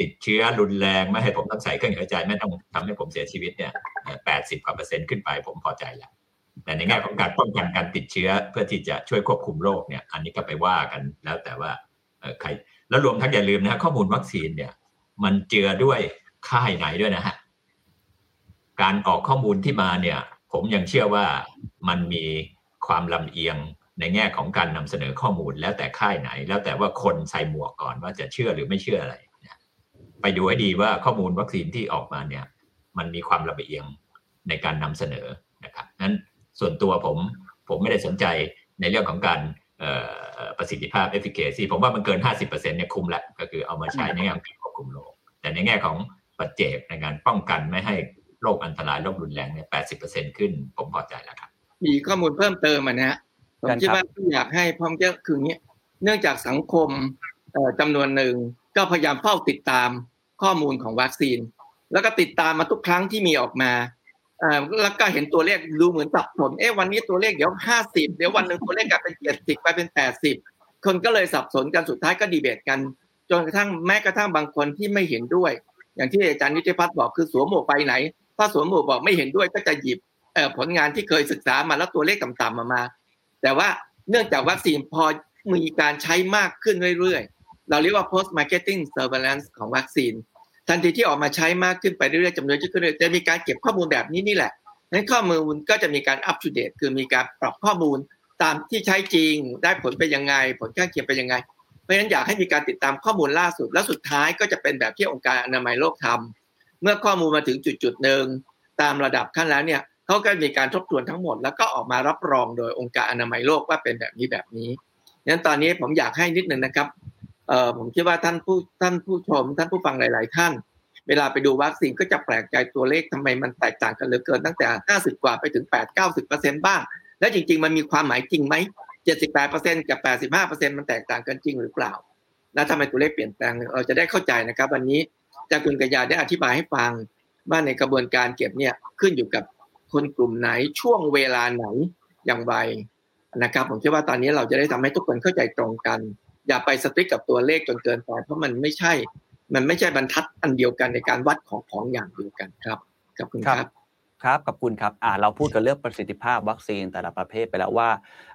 ติดเชื้อรุนแรงไม่ให้ผมต้องใส่เครื่องหายใจไม่ต้องทำให้ผมเสียชีวิตเนี่ยแปดสิบกว่าเปอร์เซ็นต์ขึ้นไปผมพอใจแล้วแต่ในแง่ของการป้องกันการติดเชื้อเพื่อที่จะช่วยควบคุมโรคเนี่ยอันนี้ก็ไปว่ากันแล้วแต่ว่าใครแล้วรวมทั้งอย่าลืมนะข้อมูลวัคซีนเนี่ย มันเจือด้วยค่ายไหนด้วยนะฮะการออกข้อมูลที่มาเนี่ย ผมยังเชื่อว่ามันมีความลำเอียง ในแง่ของการนำเสนอข้อมูลแล้วแต่ค่ายไหน แล้วแต่ว่าคนใส่หมวกก่อนว่าจะเชื่อหรือไม่เชื่ออะไรไปดูให้ดีว่าข้อมูลวัคซีนที่ออกมาเนี่ย มันมีความระเบียงในการนำเสนอนะครับนั้นส่วนตัวผมผมไม่ได้สนใจในเรื่องของการประสิทธิภาพ efficacy ผมว่ามันเกิน 50%เนี่ยคุ้มล้วก็คือเอามาใช้ในแง่ของการควบคุมโรคแต่ในแง่ของปัจเจกในการป้องกันไม่ให้โรคอันตรายโรครุนแรงเนี่ย 80%ขึ้นผมพอใจแล้วครับ มีข้อมูลเพิ่มเติมมานะฮะ ผมคิดว่าอยากให้พร้อมจะคือเนี้ยเนื่องจากสังคมจำนวนหนึ่งก็พยายามเฝ้าติดตามข้อมูลของวัคซีน แล้วก็ติดตามมาทุกครั้งที่มีออกมาแล้วก็เห็นตัวเลขดูเหมือนสับสนเอ๊ะวันนี้ตัวเลขเดี๋ยวห้าสิบเดี๋ยววันหนึ่งตัวเลขกลายเป็นเจ็ดสิบไปเป็นแปดสิบคนก็เลยสับสนกันสุดท้ายก็ดีเบตกัน จนกระทั่งแม้กระทั่งบางคนที่ไม่เห็นด้วย อย่างที่อาจารย์นิติพัฒน์บอกคือสวมหมวกไปไหน ถ้าสวมหมวกบอกไม่เห็นด้วยก็จะหยิบผลงานที่เคยศึกษามาแล้วตัวเลขต่ำๆมามา แต่ว่าเนื่องจากวัคซีนพอมีการใช้มากขึ้นเรื่อยๆ เราเรียกว่า post marketing surveillance ของวัคซีน ทันทีที่ออกมาใช้มากขึ้นไปเรื่อยๆจำนวนเยอะขึ้นเรื่อยจะมีการเก็บข้อมูลแบบนี้นี่แหละนั้นข้อมูลก็จะมีการ up to date คือมีการปรับข้อมูลตามที่ใช้จริงได้ผลเป็นยังไง ผลข้างเคียงเป็นยังไง เพราะฉะนั้นอยากให้มีการติดตามข้อมูลล่าสุด และสุดท้ายก็จะเป็นแบบที่องค์การอนามัยโลกทำเมื่อข้อมูลมาถึงจุดจุดหนึ่งตามระดับขั้นแล้วเนี่ย เขาก็มีการทบทวนทั้งหมด แล้วก็ออกมารับรองโดยองค์การอนามัยโลกว่าเป็นแบบนี้แบบนี้งั้นตอนนี้ผมอยากให้นิดหนึ่งนะครับเออผมคิดว่าท่านผู้ท่านผู้ชม ท่านผู้ฟังหลาย ๆ ท่าน เวลาไปดูวัคซีนก็จะแปลกใจตัวเลขทำไมมันแตกต่างกันเหลือเกินตั้งแต่ 50 กว่าไปถึง 8 90เปอร์เซ็นต์บ้าง และจริง ๆ มันมีความหมายจริงไหม78เปอร์เซ็นต์กับ 85เปอร์เซ็นต์มันแตกต่างกันจริงหรือเปล่าแล้วทำไมตัวเลขเปลี่ยนแปลงเราจะได้เข้าใจนะครับ วันนี้จากคุณกัญญาได้อธิบายให้ฟังว่าในกระบวนการเก็บเนี่ยขึ้นอยู่กับ คนกลุ่มไหนช่วงเวลาไหนอย่างไรนะครับผมคิดว่าตอนนี้เราจะได้ทำให้ทุกคนเข้าใจตรงกัน อย่าไปสติ๊กกับตัวเลขจนเกินไปเพราะมันไม่ใช่ มันไม่ใช่บรรทัดอันเดียวกันในการวัดของของอย่างเดียวกันครับขอบคุณครับครับขอบคุณครับอ่าเราพูดกันเรื่องประสิทธิภาพวัคซีนแต่ละประเภทไปแล้วว่า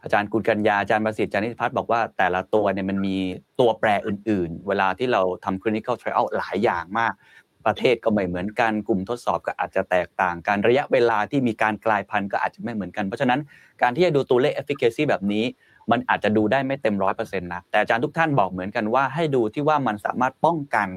อาจารย์กุลกัญญาอาจารย์ประสิทธิ์อาจารย์นิติพัฒน์บอกว่าแต่ละตัวเนี่ยมันมีตัวแปรอื่น ๆ เวลาที่เราทำ clinical trial หลายอย่างมาก ประเทศก็ไม่เหมือนกันกลุ่มทดสอบก็อาจจะแตกต่างกันระยะเวลาที่มีการกลายพันธุ์ก็อาจจะไม่เหมือนกัน เพราะฉะนั้นการที่จะดูตัวเลข efficacy แบบนี้ มันอาจจะดูได้ไม่เต็มร้อยเปอร์เซ็นต์นะแต่อาจารย์ทุกท่านบอกเหมือนกันว่าให้ดูที่ว่ามันสามารถป้องกัน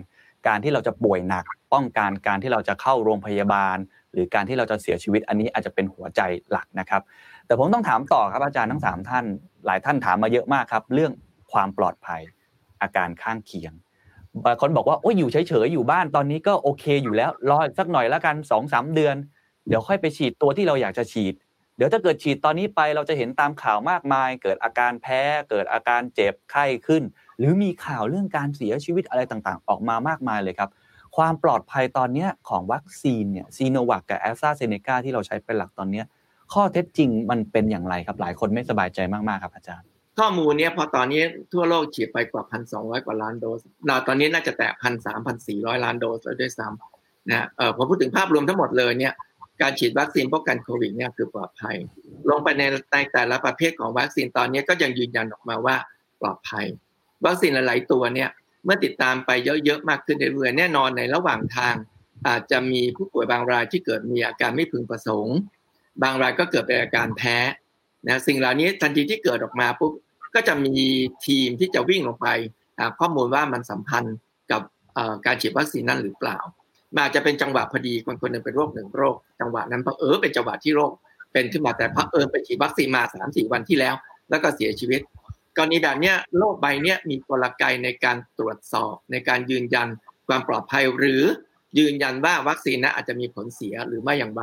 การที่เราจะป่วยหนัก ป้องกันการที่เราจะเข้าโรงพยาบาล หรือการที่เราจะเสียชีวิตอันนี้อาจจะเป็นหัวใจหลักนะครับ แต่ผมต้องถามต่อครับอาจารย์ทั้งสามท่าน หลายท่านถามมาเยอะมากครับ เรื่องความปลอดภัย อาการข้างเคียง คนบอกว่าโอ้ยอยู่เฉยๆอยู่บ้านตอนนี้ก็โอเคอยู่แล้วรอสักหน่อยแล้วกันสองสามเดือน เดี๋ยวค่อยไปฉีดตัวที่เราอยากจะฉีด เดี๋ยวถ้าเกิดฉีดตอนนี้ไปเราจะเห็นตามข่าวมากมาย เกิดอาการแพ้ เกิดอาการเจ็บไข้ขึ้น หรือมีข่าวเรื่องการเสียชีวิตอะไรต่างๆ ออกมามากมายเลยครับ ความปลอดภัยตอนนี้ของวัคซีนเนี่ยซีโนวัคกับแอสตราเซเนกาที่เราใช้เป็นหลักตอนนี้ข้อเท็จจริงมันเป็นอย่างไรครับหลายคนไม่สบายใจมากๆครับอาจารย์ ข้อมูลเนี้ยพอตอนนี้ทั่วโลกฉีดไปกว่าพันสองร้อยกว่าล้านโดสเราตอนนี้น่าจะแตะพันสามพันสี่ร้อยล้านโดสแล้วด้วยซ้ำนะเออพอพูดถึงภาพรวมทั้งหมดเลยเนี่ยการฉีดวัคซีนป้องกันโควิดเนี่ยคือปลอดภัย ลงไปในในแต่ละประเภทของวัคซีนตอนนี้ก็ยังยืนยันออกมาว่าปลอดภัย วัคซีนหลายๆตัวเนี่ยเมื่อติดตามไปเยอะๆมากขึ้นเรื่อยๆแน่นอนในระหว่างทาง อาจจะมีผู้ป่วยบางรายที่เกิดมีอาการไม่พึงประสงค์ บางรายก็เกิดเป็นอาการแพ้ นะสิ่งเหล่านี้ทันทีที่เกิดออกมาปุ๊บก็จะมีทีมที่จะวิ่งลงไปหาข้อมูลว่ามันสัมพันธ์กับการฉีดวัคซีนนั้นหรือเปล่ามันอาจจะเป็นจังหวะพอดีคนคนหนึ่งเป็นโรคหนึ่งโรค จังหวะนั้นเพราะเออเป็นจังหวะที่โรคเป็นขึ้นมาแต่เพระเออไปฉีดวัคซีนมาสามสี่วันที่แล้ว แล้วก็เสียชีวิตกรณีแบบนี้โรคใบนี้มีกลไกในการตรวจสอบในการยืนยันความปลอดภัยหรือยืนยันว่าวัคซีนนั้นอาจจะมีผลเสียหรือไม่อย่างไร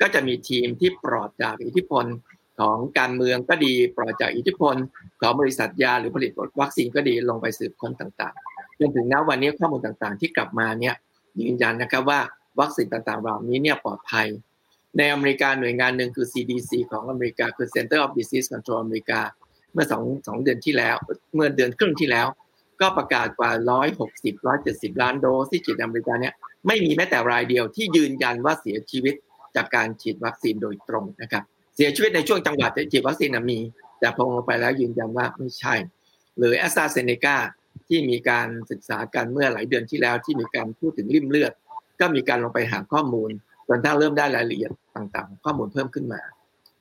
ก็จะมีทีมที่ปลอดจากอิทธิพล ของการเมืองก็ดีปลอดจากอิทธิพล ของบริษัทยาหรือผลิตวัคซีนก็ดีลงไปสืบค้นต่างๆจนถึงณวันนี้ข้อมูลต่างๆ ที่กลับมาเนี่ยยืนยันนะครับว่าวัคซีนต่างๆเหล่านี้เนี่ยปลอดภัย ในอเมริกาหน่วยงานหนึ่งคือ CDC ของอเมริกาคือ Center of Disease Control อเมริกา เมื่อสองสองเดือนที่แล้ว เมื่อเดือนครึ่งที่แล้ว ก็ประกาศกว่า 160 170 ล้านโดสที่ฉีดอเมริกาเนี่ยไม่มีแม้แต่รายเดียวที่ยืนยันว่าเสียชีวิตจากการฉีดวัคซีนโดยตรงนะครับ เสียชีวิตในช่วงจังหวะที่ฉีดวัคซีนมี แต่พอลงไปแล้วยืนยันว่าไม่ใช่ หรือแอสตราเซเนกาที่มีการศึกษากันเมื่อหลายเดือนที่แล้วที่มีการพูดถึงริ่มเลือด ก็มีการลงไปหาข้อมูลจนถ้าเริ่มได้รายละเอียดต่างๆ ข้อมูลเพิ่มขึ้นมา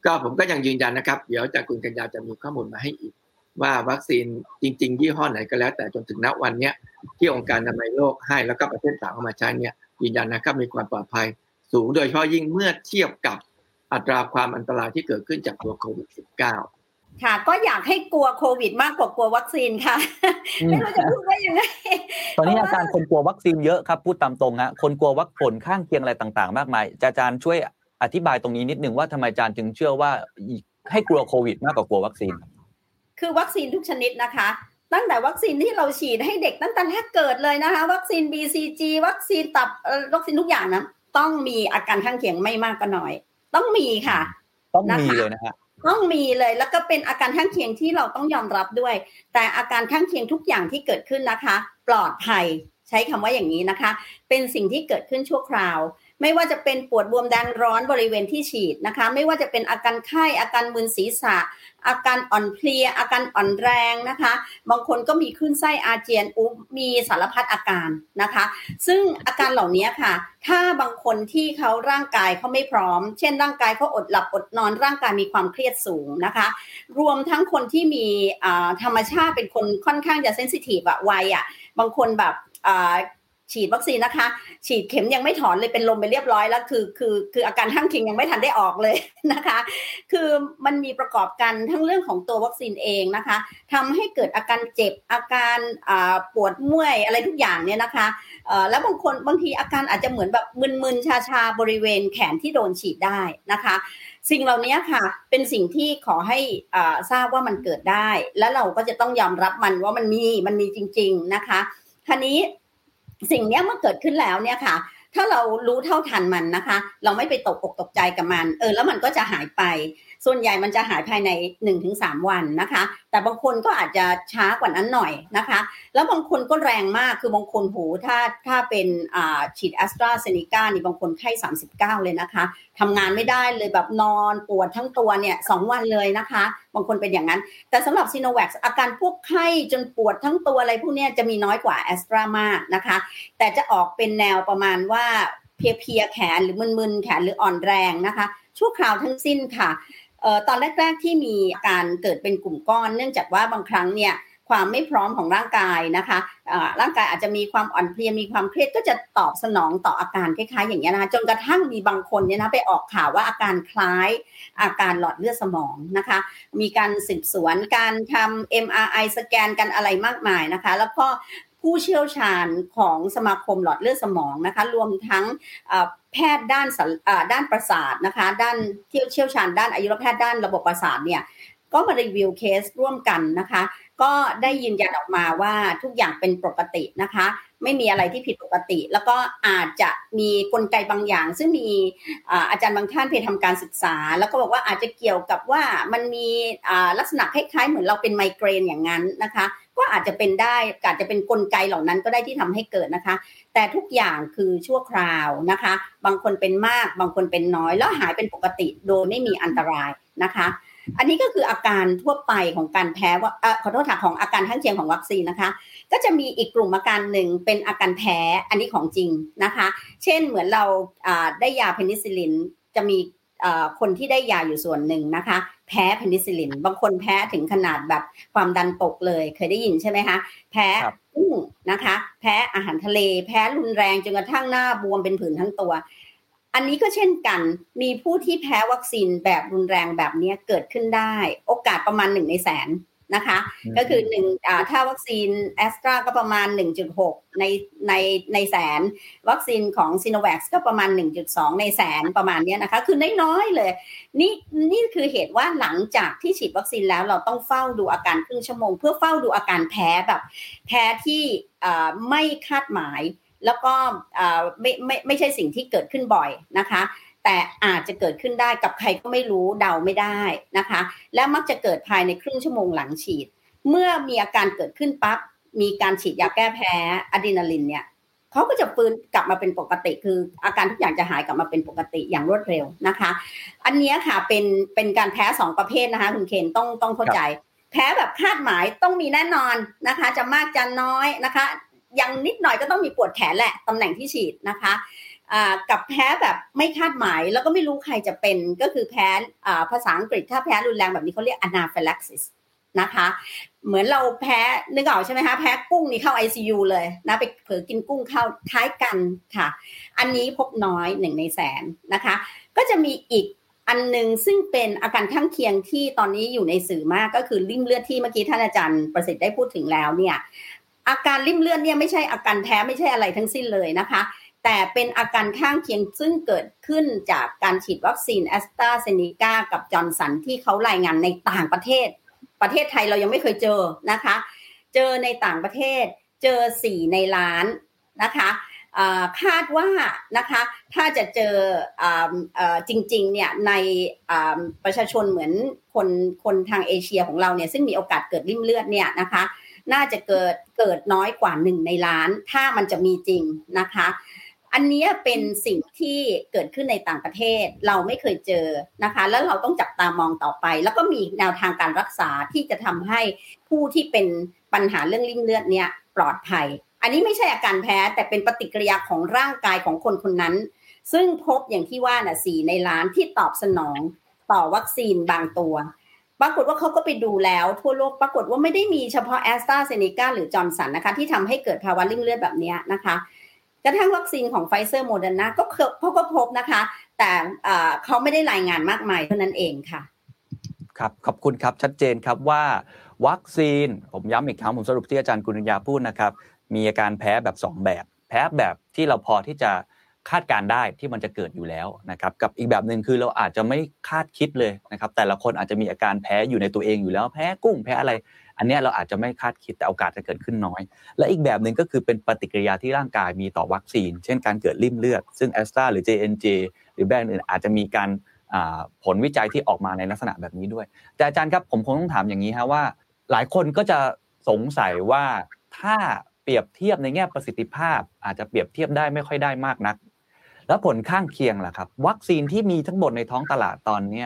ก็ผมก็ยังยืนยันนะครับ เดี๋ยวจากคุณกัญญาจะมีข้อมูลมาให้อีก ว่าวัคซีนจริง ๆ ยี่ห้อไหนก็แล้ว แต่จนถึงณวันนี้ที่องค์การอนามัยโลกให้แล้วก็ประเทศต่างเอามาใช้เนี่ยยืนยันนะครับมีความปลอดภัยสูงโดยเฉพาะยิ่งเมื่อเทียบกับ อัตราความอันตรายที่เกิดขึ้นจากตัวโควิด -19 ค่ะ ก็อยากให้กลัวโควิด มากกว่ากลัววัคซีนค่ะไม่รู้จะพูดว่ายังไงตอนนี้อาการคนกลัววัคซีนเยอะครับพูดตามตรงฮะคนกลัววัคผลข้างเคียงอะไรต่างๆ มากมายอาจารย์ช่วยอธิบายตรงนี้นิดนึงว่าทำไมอาจารย์จึงเชื่อว่าให้กลัวโควิด มากกว่ากลัววัคซีน คือวัคซีนทุกชนิดนะคะ ตั้งแต่วัคซีนที่เราฉีดให้เด็กตั้งแต่แรกเกิดเลยนะคะ วัคซีน BCG วัคซีนตับวัคซีนทุกอย่างนะต้องมีอาการข้างเคียงไม่มากก็น้อย ต้องมีค่ะ ต้องมีเลยนะฮะต้องมีเลยแล้วก็เป็นอาการข้างเคียงที่เราต้องยอมรับด้วย แต่อาการข้างเคียงทุกอย่างที่เกิดขึ้นนะคะ ปลอดภัยใช้คำว่าอย่างนี้นะคะ เป็นสิ่งที่เกิดขึ้นชั่วคราว ไม่ว่าจะเป็นปวดบวมแดงร้อนบริเวณที่ฉีดนะคะ ไม่ว่าจะเป็นอาการไข้อาการมึนศีรษะ อาการอ่อนเพลีย อาการอ่อนแรงนะคะ บางคนก็มีขึ้นไส้อาเจียนอุมีสารพัดอาการนะคะ ซึ่งอาการเหล่านี้ค่ะ ถ้าบางคนที่เขาร่างกายเขาไม่พร้อม เช่น ร่างกายเขาอดหลับอดนอนร่างกายมีความเครียดสูงนะคะ รวมทั้งคนที่มีธรรมชาติเป็นคนค่อนข้างจะเซนซิทีฟอะวัยอะบางคนแบบ ฉีดวัคซีนนะคะ ฉีดเข็มยังไม่ถอนเลยเป็นลมไปเรียบร้อยแล้วคือคือคืออาการข้างเคียงยังไม่ทันได้ออกเลยนะคะ คือมันมีประกอบกันทั้งเรื่องของตัววัคซีนเองนะคะทำให้เกิดอาการเจ็บอาการปวดเมื่อยอะไรทุกอย่างเนี่ยนะคะแล้วบางคนบางทีอาการอาจจะเหมือนแบบมึนๆชาๆบริเวณแขนที่โดนฉีดได้นะคะ สิ่งเหล่านี้ค่ะเป็นสิ่งที่ขอให้ทราบว่ามันเกิดได้ แล้วเราก็จะต้องยอมรับมันว่ามันมีมันมีจริง ๆนะคะทีนี้ สิ่งนี้เมื่อเกิดขึ้นแล้วเนี่ยค่ะ ถ้าเรารู้เท่าทันมันนะคะ เราไม่ไปตกอกตกใจกับมัน เออแล้วมันก็จะหายไป ส่วนใหญ่มันจะหายภายใน 1-3 วันนะคะ แต่บางคนก็อาจจะช้ากว่านั้นหน่อยนะคะ แล้วบางคนก็แรงมากคือบางคนหูถ้าถ้าเป็นฉีดแอสตราเซเนกานี่บางคนไข้ 39 เลยนะคะทำงานไม่ได้เลยแบบนอนปวดทั้งตัวเนี่ยสวันเลยนะคะ บางคนเป็นอย่างนั้น แต่สำหรับซีโนแวคอาการพวกไข้จนปวดทั้งตัวอะไรพวกนี้จะมีน้อยกว่าแอสตรามากนะคะ แต่จะออกเป็นแนวประมาณว่าเพียๆแขนหรือมึนๆแขนหรืออ่อนแรงนะคะ ชั่วคราวทั้งสิ้นค่ะ ตอนแรก ๆ ที่มีการเกิดเป็นกลุ่มก้อน เนื่องจากว่าบางครั้งเนี่ยความไม่พร้อมของร่างกายนะคะร่างกายอาจจะมีความอ่อนเพลียมีความเครียดก็จะตอบสนองต่ออาการคล้ายๆอย่างนี้นะคะจนกระทั่งมีบางคนเนี่ยนะไปออกข่าวว่าอาการคล้ายอาการหลอดเลือดสมองนะคะ มีการสืบสวนการทำ MRI สแกนกันอะไรมากมายนะคะ แล้วก็ ผู้เชี่ยวชาญของสมาคมหลอดเลือดสมองนะคะรวมทั้งแพทย์ด้านด้านประสาทนะคะด้านเชี่ยวชาญด้านอายุรแพทย์ด้านระบบประสาทเนี่ยก็มารีวิวเคสร่วมกันนะคะ ก็ได้ยืนยันออกมาว่าทุกอย่างเป็นปกตินะคะ ไม่มีอะไรที่ผิดปกติ แล้วก็อาจจะมีกลไกบางอย่าง ซึ่งมีอาจารย์บางท่านไปทำการศึกษา แล้วก็บอกว่าอาจจะเกี่ยวกับว่ามันมีลักษณะคล้ายๆเหมือนเราเป็นไมเกรนอย่างนั้นนะคะ ก็อาจจะเป็นได้อาจจะเป็นนกลไกเหล่านั้นก็ได้ที่ทำให้เกิดนะคะ แต่ทุกอย่างคือชั่วคราวนะคะ บางคนเป็นมาก บางคนเป็นน้อย แล้วหายเป็นปกติโดยไม่มีอันตรายนะคะ อันนี้ก็คืออาการทั่วไปของการแพ้ว่าขอโทษค่ะของอาการข้างเคียงของวัคซีนนะคะ ก็จะมีอีกกลุ่มอาการหนึ่งเป็นอาการแพ้อันนี้ของจริงนะคะ เช่นเหมือนเราได้ยาเพนิซิลินจะมี คนที่ได้ยาอยู่ส่วนหนึ่งนะคะ แพ้เพนิซิลิน บางคนแพ้ถึงขนาดแบบความดันตกเลย เคยได้ยินใช่ไหมคะแพ้กุ้งนะคะ แพ้อาหารทะเล แพ้รุนแรงจนกระทั่งหน้าบวมเป็นผื่นทั้งตัว อันนี้ก็เช่นกันมีผู้ที่แพ้วัคซีนแบบรุนแรงแบบนี้เกิดขึ้นได้ โอกาสประมาณหนึ่งในแสน นะคะ ก็คือหนึ่งถ้าวัคซีนแอสตราก็ประมาณ 1.6 ในในในแสน วัคซีนของซีโนแวคก็ประมาณ 1.2 ในแสนประมาณนี้นะคะ คือน้อยๆเลย นี่นี่คือเหตุว่าหลังจากที่ฉีดวัคซีนแล้วเราต้องเฝ้าดูอาการครึ่งชั่วโมง เพื่อเฝ้าดูอาการแพ้แบบ แพ้ที่ไม่คาดหมายแล้วก็ไม่ไม่ไม่ใช่สิ่งที่เกิดขึ้นบ่อยนะคะ แต่อาจจะเกิดขึ้นได้กับใครก็ไม่รู้เดาไม่ได้นะคะ แล้วมักจะเกิดภายในครึ่งชั่วโมงหลังฉีด เมื่อมีอาการเกิดขึ้นปั๊บมีการฉีดยาแก้แพ้อะดรีนาลินเนี่ยเขาก็จะฟื้นกลับมาเป็นปกติ คืออาการทุกอย่างจะหายกลับมาเป็นปกติอย่างรวดเร็วนะคะ อันนี้ค่ะเป็นเป็นการแพ้สองประเภทนะคะคุณเคนต้องต้องเข้าใจ แพ้แบบคาดหมายต้องมีแน่นอนนะคะ จะมากจะน้อยนะคะยังนิดหน่อยก็ต้องมีปวดแขนแหละตำแหน่งที่ฉีดนะคะ กับแพ้แบบไม่คาดหมาย แล้วก็ไม่รู้ใครจะเป็นก็คือแพ้ภาษาอังกฤษถ้าแพ้รุนแรงแบบนี้เขาเรียก anaphylaxis นะคะ เหมือนเราแพ้นึกออกใช่ไหมคะแพ้กุ้งนี่เข้า ICU เลยนะไปเผลอกินกุ้งเข้าคล้ายกันค่ะ อันนี้พบน้อยหนึ่งในแสนนะคะ ก็จะมีอีกอันหนึ่งซึ่งเป็นอาการข้างเคียงที่ตอนนี้อยู่ในสื่อมากก็คือลิ่มเลือดที่เมื่อกี้ท่านอาจารย์ประสิทธิ์ได้พูดถึงแล้วเนี่ยอาการลิ่มเลือดเนี่ยไม่ใช่อาการแพ้ไม่ใช่อะไรทั้งสิ้นเลยนะคะ แต่เป็นอาการข้างเคียงซึ่งเกิดขึ้นจากการฉีดวัคซีนแอสตราเซเนกากับจอร์นสันที่เขารายงานในต่างประเทศ ประเทศไทยเรายังไม่เคยเจอนะคะ เจอในต่างประเทศ เจอสี่ในล้านนะคะคาดว่านะคะถ้าจะเจอจริงๆเนี่ยในประชาชนเหมือนคนคนทางเอเชียของเราเนี่ยซึ่งมีโอกาสเกิดริ่มเลือดเนี่ยนะคะน่าจะเกิดเกิดน้อยกว่าหนึ่งในล้าน ถ้ามันจะมีจริงนะคะ อันนี้เป็นสิ่งที่เกิดขึ้นในต่างประเทศ เราไม่เคยเจอนะคะ แล้วเราต้องจับตามองต่อไป แล้วก็มีแนวทางการรักษาที่จะทำให้ผู้ที่เป็นปัญหาเรื่องลิ่มเลือดเนี่ยปลอดภัย อันนี้ไม่ใช่อาการแพ้แต่เป็นปฏิกิริยาของร่างกายของคนคนนั้น ซึ่งพบอย่างที่ว่าน่ะสี่ในล้านที่ตอบสนองต่อวัคซีนบางตัว ปรากฏว่าเขาก็ไปดูแล้วทั่วโลกปรากฏว่าไม่ได้มีเฉพาะแอสตราเซเนกาหรือจอร์นสันนะคะ ที่ทำให้เกิดภาวะลิ่มเลือดแบบนี้นะคะ กระทั่งวัคซีนของไฟเซอร์โมเดอร์นาก็เขาก็พบนะคะ แต่เขาไม่ได้รายงานมากมายเท่านั้นเองค่ะ ครับ ขอบคุณครับชัดเจนครับว่า วัคซีนผมย้ำอีกครั้งผมสรุปที่อาจารย์กุลยาพูดนะครับ มีอาการแพ้แบบ 2 แบบ แพ้แบบที่เราพอที่จะคาดการได้ที่มันจะเกิดอยู่แล้วนะครับกับอีกแบบหนึ่งคือเราอาจจะไม่คาดคิดเลยนะครับแต่ละคนอาจจะมีอาการแพ้อยู่ในตัวเองอยู่แล้ว แพ้กุ้งแพ้อะไร อันนี้เราอาจจะไม่คาดคิดแต่โอกาสจะเกิดขึ้นน้อย และอีกแบบหนึ่งก็คือเป็นปฏิกิริยาที่ร่างกายมีต่อวัคซีน เช่นการเกิดริ่มเลือด ซึ่งแอสตราหรือ JNJ หรือแบรนด์อื่นอาจจะมีการผลวิจัยที่ออกมาในลักษณะแบบนี้ด้วย แต่อาจารย์ครับผมคงต้องถามอย่างนี้ฮะว่า หลายคนก็จะสงสัยว่าถ้าเปรียบเทียบในแง่ประสิทธิภาพ อาจจะเปรียบเทียบได้ไม่ค่อยได้มากนัก แล้วผลข้างเคียงล่ะครับ วัคซีนที่มีทั้งหมดในท้องตลาดตอนเนี้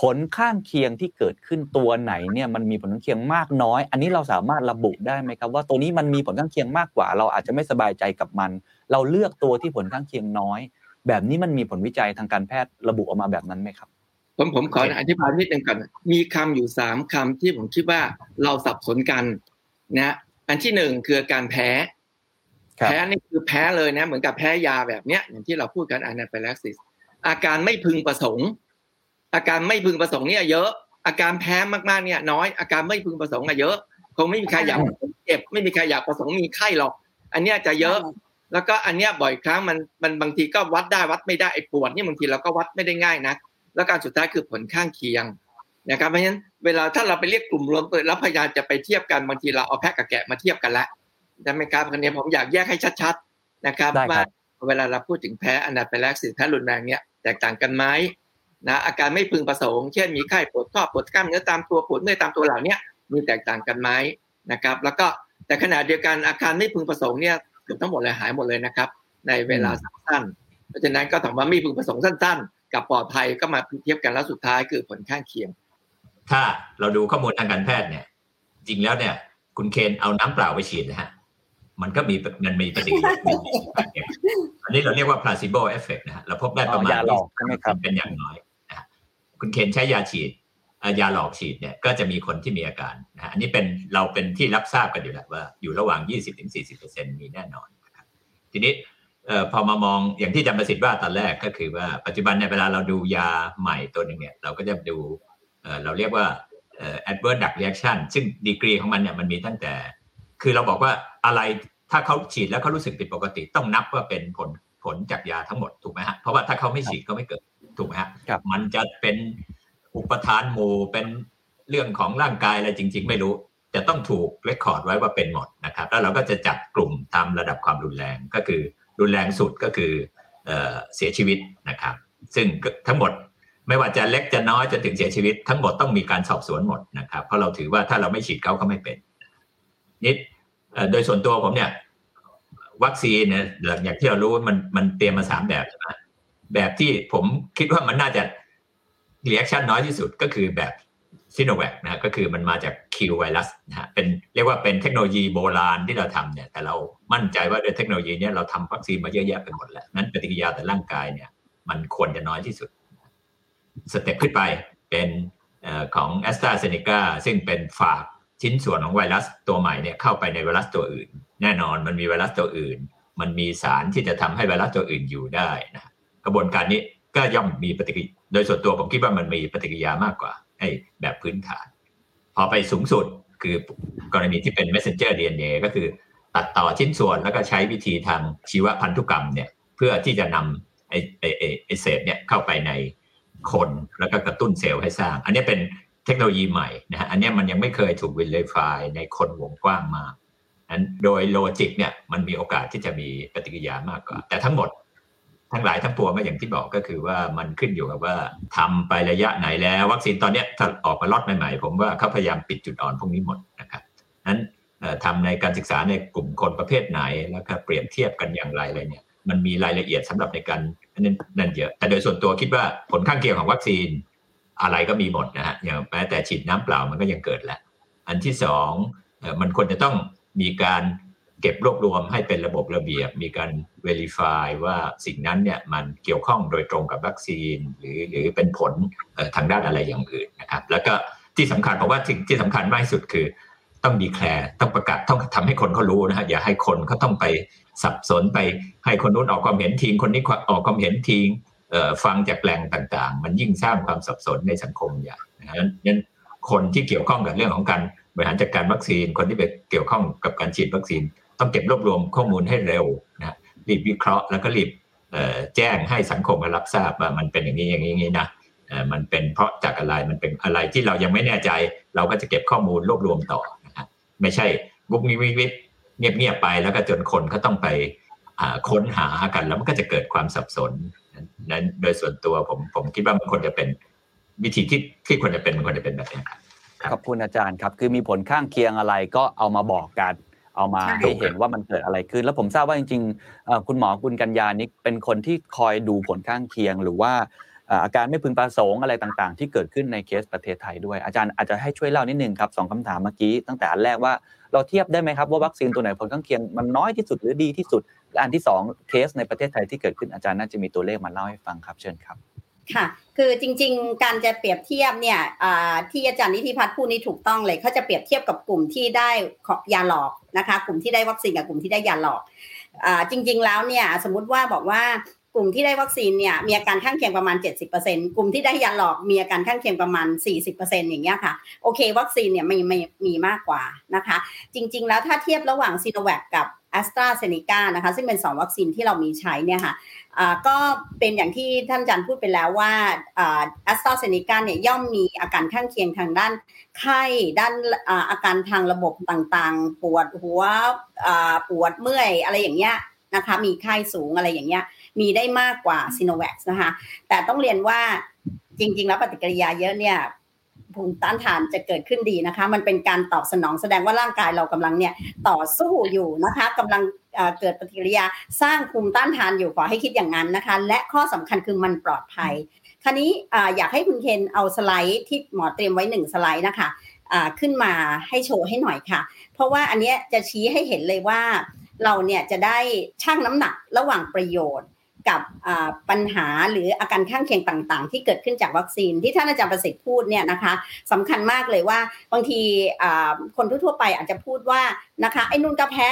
ผลข้างเคียงที่เกิดขึ้นตัวไหนเนี่ยมันมีผลข้างเคียงมากน้อย อันนี้เราสามารถระบุได้ไหมครับ ว่าตัวนี้มันมีผลข้างเคียงมากกว่า เราอาจจะไม่สบายใจกับมัน เราเลือกตัวที่ผลข้างเคียงน้อย แบบนี้มันมีผลวิจัยทางการแพทย์ระบุออกมาแบบนั้นไหมครับ ผมผมขออธิบายนิดนึงก่อนมีคำอยู่สามคำที่ผมคิดว่าเราสับสนกันนะอันที่หนึ่งคือการแพ้แพ้นี่คือแพ้เลยนะ เหมือนกับแพ้ยาแบบเนี้ยอย่างที่เราพูดกันอนาฟิลักซิสอาการไม่พึงประสงค์ อาการไม่พึงประสงค์เนี่ยเยอะ อาการแพ้มากๆเนี่ยน้อย อาการไม่พึงประสงค์อะเยอะ คงไม่มีใครอยากเจ็บไม่มีใครอยากประสงค์มีไข้หรอก อันเนี้ยจะเยอะ แล้วก็อันเนี้ยบ่อยครั้งมันมันบางทีก็วัดได้วัดไม่ได้ไอ้ปวดนี่บางทีเราก็วัดไม่ได้ง่ายนะแล้วการสุดท้ายคือผลข้างเคียงนะครับเพราะฉะนั้นเวลาถ้าเราไปเรียกกลุ่มรวมเปิดแล้วพยายามจะไปเทียบกันบางทีเราเอาแพะกับแกะมาเทียบกันแล้วใช่ไหมครับคราวนี้ผมอยากแยกให้ชัดๆนะครับว่าเวลาเราพูดถึงแพ้ anaphylaxis แพ้รุนแรงเนี่ยแตกต่างกันไหม นะอาการไม่พึงประสงค์เช่นมีไข้ปวดข้อปวดกล้ามเนื้อตามตัวปวดเมื่อยตามตัวเหล่านี้มีแตกต่างกันไหมนะครับ แล้วก็แต่ขณะเดียวกันอาการไม่พึงประสงค์เนี่ยเกือบทั้งหมดเลยหายหมดเลยนะครับ ในเวลาสั้นเพราะฉะนั้นก็ถามว่าไม่พึงประสงค์สั้น ๆ กับปลอดภัยก็มาเทียบกันแล้วสุดท้ายคือผลข้างเคียง ถ้าเราดูข้อมูลทางการแพทย์เนี่ย จริงแล้วเนี่ย คุณเคนเอาน้ำเปล่าไปฉีดนะฮะมันก็มีมันมีปฏิกิริยาอันนี้เราเรียกว่า placebo effect นะฮะเราพบได้ประมาณเป็นอย่างน้อยนะ คุณเคนใช้ยาฉีดยาหลอกฉีดเนี่ยก็จะมีคนที่มีอาการนะอันนี้เป็นเราเป็นที่รับทราบกันอยู่แล้วว่าอยู่ระหว่าง 20-40%มีแน่นอนนะครับทีนี้พอมามองอย่างที่จำประสิทธิ์ว่าตอนแรกก็คือว่าปัจจุบันในเวลาเราดูยาใหม่ตัวหนึ่งเนี่ยเราก็จะดูเราเรียกว่า adverse drug reaction ซึ่งดีกรีของมันเนี่ยมันมีตั้งแต่ คือเราบอกว่าอะไรถ้าเขาฉีดแล้วเขารู้สึกผิดปกติ ต้องนับว่าเป็นผลผลจากยาทั้งหมดถูกไหมฮะเพราะว่าถ้าเขาไม่ฉีดก็ไม่เกิด ถูกไหมฮะมันจะเป็นอุปทานหมู่เป็นเรื่องของร่างกายอะไรจริง ๆ ไม่รู้จะต้องถูกเรคคอร์ดไว้ว่าเป็นหมดนะครับ แล้วเราก็จะจัดกลุ่มตามระดับความรุนแรงก็คือรุนแรงสุดก็คือเสียชีวิตนะครับ ซึ่งทั้งหมดไม่ว่าจะเล็กจะน้อยจนถึงเสียชีวิต ทั้งหมดต้องมีการสอบสวนหมดนะครับ เพราะเราถือว่าถ้าเราไม่ฉีดเขาเขาไม่เป็นนิดโดยส่วนตัวผมเนี่ย วัคซีนเนี่ยอย่างที่เรารู้มันมันเตรียมมาสามแบบนะ แบบที่ผมคิดว่ามันน่าจะ reaction น้อยที่สุดก็คือแบบซิโนแวคนะก็คือมันมาจาก killed virus นะฮะเป็นเรียกว่าเป็นเทคโนโลยีโบราณที่เราทำเนี่ย แต่เรามั่นใจว่าด้วยเทคโนโลยีเนี้เราทำวัคซีนมาเยอะแยะไปหมดแล้ว นั้นปฏิกิริยาต่อร่างกายเนี่ย มันควรจะน้อยที่สุด step ขึ้นไปเป็นของแอสตราเซเนกาซึ่งเป็นฝากชิ้นส่วนของไวรัสตัวใหม่เนี่ยเข้าไปในไวรัสตัวอื่น แน่นอนมันมีไวรัสตัวอื่น มันมีสารที่จะทำให้ไวรัสตัวอื่นอยู่ได้นะ กระบวนการนี้ก็ย่อมมีปฏิกิริยาโดยส่วนตัวผมคิดว่ามันมีปฏิกิริยามากกว่าไอ้แบบพื้นฐาน พอไปสูงสุดคือกรณีที่เป็น messenger DNA ก็คือ ตัดต่อชิ้นส่วนแล้วก็ใช้วิธีทางชีวพันธุกรรมเนี่ยเพื่อที่จะนำไอ้ไอ้ไอ้เศษเนี่ยเข้าไปในคนแล้วก็กระตุ้นเซลล์ให้สร้าง อันนี้เป็นเทคโนโลยีใหม่นะฮะอันนี้มันยังไม่เคยถูก verify ในคนวงกว้างมากนั้นโดย logic เนี่ยมันมีโอกาสที่จะมีปฏิกิริยามากกว่า แต่ทั้งหมด ทั้งหลายทั้งปวงก็อย่างที่บอกก็คือว่ามันขึ้นอยู่กับว่าทำไประยะไหนแล้ว วัคซีนตอนนี้ถ้าออกมาล็อตใหม่ๆ ผมว่าเขาพยายามปิดจุดอ่อนพวกนี้หมดนะครับนั้นทำในการศึกษาในกลุ่มคนประเภทไหนแล้วก็เปรียบเทียบกันอย่างไรอะไรเนี่ยมันมีรายละเอียดสำหรับในการนั่นนั่นเยอะ แต่โดยส่วนตัวคิดว่าผลข้างเคียงของวัคซีนอะไรก็มีหมดนะฮะอย่างแม้แต่ฉีดน้ำเปล่ามันก็ยังเกิดแหละ อันที่สองมันควรจะต้องมีการ เก็บรวบรวมให้เป็นระบบระเบียบ มีการ verify ว่าสิ่งนั้นเนี่ยมันเกี่ยวข้องโดยตรงกับวัคซีน หรือหรือเป็นผลทางด้านอะไรอย่างอื่นนะครับ แล้วก็ที่สำคัญเพราะว่าสิ่งที่สำคัญมากที่สุดคือต้องดีแคลร์ต้องประกาศต้องทำให้คนเขารู้นะฮะอย่าให้คนเขาต้องไปสับสนไปให้คนนู้นออกความเห็นทิ้งคนนี้ออกความเห็นทิ้งฟังจากแหล่งต่างๆ มันยิ่งสร้างความสับสนในสังคมอย่างนั้นคนที่เกี่ยวข้องกับเรื่องของการบริหารจัดการวัคซีน คนที่ไปเกี่ยวข้องกับการฉีดวัคซีน ต้องเก็บรวบรวมข้อมูลให้เร็วนะรีบวิเคราะห์แล้วก็รีบแจ้งให้สังคมรับทราบว่ามันเป็นอย่างนี้อย่างนี้นะมันเป็นเพราะจากอะไรมันเป็นอะไรที่เรายังไม่แน่ใจ เราก็จะเก็บข้อมูลรวบรวมต่อนะครับไม่ใช่บุกนิวิวิเงียบๆไปแล้วก็จนคนเขาต้องไปค้นหากันแล้วมันก็จะเกิดความสับสนนั้นโดยส่วนตัวผมผมคิดว่ามันควรจะเป็นวิธีที่ที่ควรจะเป็นมันควรจะเป็นแบบนี้ครับขอบคุณอาจารย์ครับ คือมีผลข้างเคียงอะไรก็เอามาบอกกัน เอามาให้เห็นว่ามันเกิดอะไรขึ้น แล้วผมทราบว่าจริงๆคุณหมอคุณกัญญานี่เป็นคนที่คอยดูผลข้างเคียง หรือว่าอาการไม่พึงประสงค์อะไรต่างๆ ที่เกิดขึ้นในเคสประเทศไทยด้วยอาจารย์อาจจะให้ช่วยเล่านิดนึงครับสองคำถามเมื่อกี้ตั้งแต่อันแรกว่าเราเทียบได้ไหมครับว่าวัคซีนตัวไหนผลข้างเคียงมันน้อยที่สุดหรือดีที่สุดและอันที่2เคสในประเทศไทยที่เกิดขึ้นอาจารย์น่าจะมีตัวเลขมาเล่าให้ฟังครับเชิญครับ ค่ะ คือจริง ๆ การจะเปรียบเทียบเนี่ยที่อาจารย์นิติพัฒน์พูดนี้ถูกต้องเลยเขาจะเปรียบเทียบกับกลุ่มที่ได้ยาหลอกนะคะ กลุ่มที่ได้วัคซีนกับกลุ่มที่ได้ยาหลอกจริง ๆ แล้วเนี่ยสมมุติว่าบอกว่ากลุ่มที่ได้วัคซีนเนี่ยมีอาการข้างเคียงประมาณ 70%กลุ่มที่ได้ยาหลอกมีอาการข้างเคียงประมาณ 40%อย่างเงี้ยค่ะโอเค วัคซีนเนี่ยไม่ไม่มีมากกว่านะคะ จริง ๆ แล้วถ้าเทียบระหว่างซีโนแวคกับแอสตราเซเนกานะคะซึ่งเป็น 2 วัคซีนที่เรามีใช้เนี่ยค่ะ ก็เป็นอย่างที่ท่านอาจารย์พูดไปแล้วว่าแอสตราเซเนกาเนี่ยย่อมมีอาการข้างเคียงทางด้านไข้ด้านอาการทางระบบต่างๆ ปวดหัวปวดเมื่อยอะไรอย่างเงี้ยนะคะมีไข้สูงอะไรอย่างเงี้ยมีได้มากกว่าซีโนแวคนะคะแต่ต้องเรียนว่าจริง ๆ แล้วปฏิกิริยาเยอะเนี่ย ภูมิต้านทานจะเกิดขึ้นดีนะคะ มันเป็นการตอบสนองแสดงว่าร่างกายเรากำลังเนี่ยต่อสู้อยู่นะคะกำลังเกิดปฏิกิริยาสร้างภูมิต้านทานอยู่ขอให้คิดอย่างนั้นนะคะ และข้อสำคัญคือมันปลอดภัยคราวนี้อยากให้คุณเคนเอาสไลด์ที่หมอเตรียมไว้หนึ่งสไลด์นะคะขึ้นมาให้โชว์ให้หน่อยค่ะ เพราะว่าอันนี้จะชี้ให้เห็นเลยว่าเราเนี่ยจะได้ชั่งน้ำหนักระหว่างประโยชน์ กับปัญหาหรืออาการข้างเคียงต่างๆ ที่เกิดขึ้นจากวัคซีนที่ท่านอาจารย์ประสิทธิ์พูดเนี่ยนะคะสำคัญมากเลยว่าบางทีคนทั่วไปอาจจะพูดว่านะคะไอ้นุ่นก็แพ้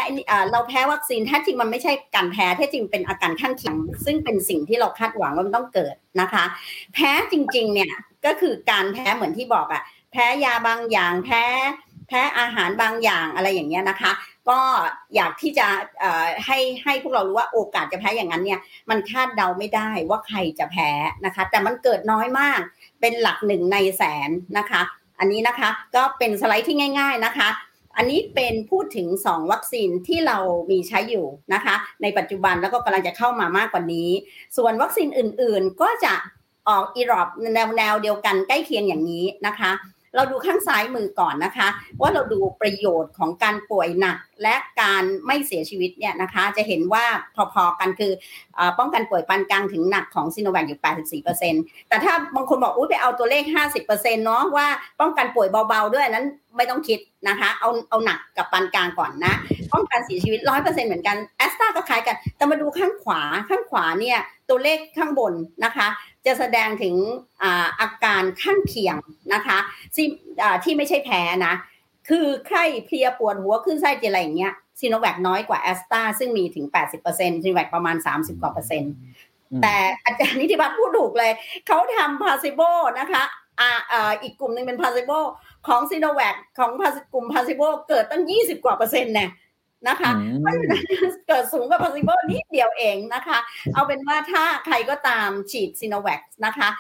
เราแพ้วัคซีนแท้จริงมันไม่ใช่การแพ้แท้จริงเป็นอาการข้างเคียง ซึ่งเป็นสิ่งที่เราคาดหวังว่ามันต้องเกิดนะคะ แพ้จริงๆเนี่ยก็คือการแพ้เหมือนที่บอกอะแพ้ยาบางอย่างแพ้แพ้อาหารบางอย่างอะไรอย่างเงี้ยนะคะ ก็อยากที่จะให้ให้พวกเรารู้ว่าโอกาสจะแพ้อย่างนั้นเนี่ยมันคาดเดาไม่ได้ว่าใครจะแพ้นะคะ แต่มันเกิดน้อยมากเป็นหลักหนึ่งในแสนนะคะ อันนี้นะคะก็เป็นสไลด์ที่ง่าย ๆนะคะ อันนี้เป็นพูดถึง 2 วัคซีนที่เรามีใช้อยู่นะคะ ในปัจจุบันแล้วก็กำลังจะเข้ามามากกว่านี้ ส่วนวัคซีนอื่นๆก็จะออกอีรอบแนวแนวเดียวกันใกล้เคียงอย่างนี้นะคะ เราดูข้างซ้ายมือก่อนนะคะ ว่าเราดูประโยชน์ของการป่วยหนักและการไม่เสียชีวิตเนี่ยนะคะ จะเห็นว่าพอๆกันคือป้องกันป่วยปานกลางถึงหนักของซีโนแวคอยู่ 84%แต่ถ้าบางคนบอกอุ้ยไปเอาตัวเลข 50%เนาะว่าป้องกันป่วยเบาๆด้วยนั้นไม่ต้องคิดนะคะ เอาเอาหนักกับปานกลางก่อนนะป้องกันเสียชีวิต 100%เหมือนกันแอสตราก็คล้ายกัน แต่มาดูข้างขวาข้างขวาเนี่ยตัวเลขข้างบนนะคะ จะแสดงถึงอาการข้างเคียงนะคะที่ที่ไม่ใช่แพ้นะ คือไข้เพลียปวดหัวขึ้นไส้จะอะไรอย่างเงี้ยซีโนแวคน้อยกว่าแอสตราซึ่งมีถึง 80%ซีโนแวคประมาณ 30 กว่าเปอร์เซ็นต์แต่อาจารย์นิติพัฒน์พูดถูกเลย เขาทำพาซิโบนะคะอ่าอีกกลุ่มหนึ่งเป็นพาซิโบของซีโนแวคของกลุ่มพาซิโบเกิดตั้ง 20 กว่าเปอร์เซ็นต์เนี่ย นะคะเพราะฉะนั้นเกิดสูงกว่า possible นิดเดียวเองนะคะ เอาเป็นว่าถ้าใครก็ตามฉีดซีโนแวคนะคะ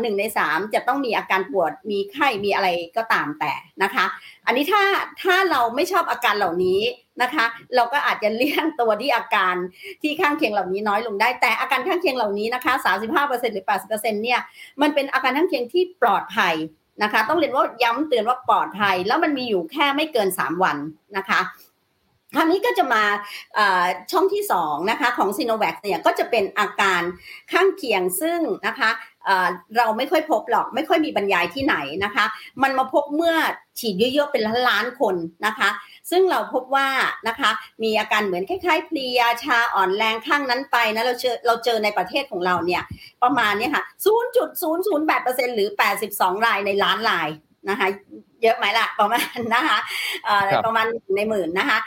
หนึ่งในสามจะต้องมีอาการปวดมีไข้มีอะไรก็ตามแต่นะคะ อันนี้ถ้าถ้าเราไม่ชอบอาการเหล่านี้นะคะ เราก็อาจจะเลี่ยงตัวที่อาการที่ข้างเคียงเหล่านี้น้อยลงได้ แต่อาการข้างเคียงเหล่านี้นะคะ 35%หรือ 80%เนี่ยมันเป็นอาการข้างเคียงที่ปลอดภัยนะคะ ต้องเรียนว่าย้ำเตือนว่าปลอดภัย แล้วมันมีอยู่แค่ไม่เกิน 3 วันนะคะ คราวนี้ก็จะมาช่องที่2นะคะของซีโนแวคเนี่ยก็จะเป็นอาการข้างเคียงซึ่งนะคะเราไม่ค่อยพบหรอกไม่ค่อยมีบรรยายที่ไหนนะคะ มันมาพบเมื่อฉีดเยอะๆเป็นล้านล้านคนนะคะ ซึ่งเราพบว่านะคะมีอาการเหมือนคล้ายๆเพลียชาอ่อนแรงข้างนั้นไปนะเราเจอเราเจอในประเทศของเราเนี่ยประมาณนี้ค่ะ 0.008%หรือ 82 รายในล้านรายนะคะ เยอะไหมล่ะประมาณนะคะประมาณในหมื่นนะคะ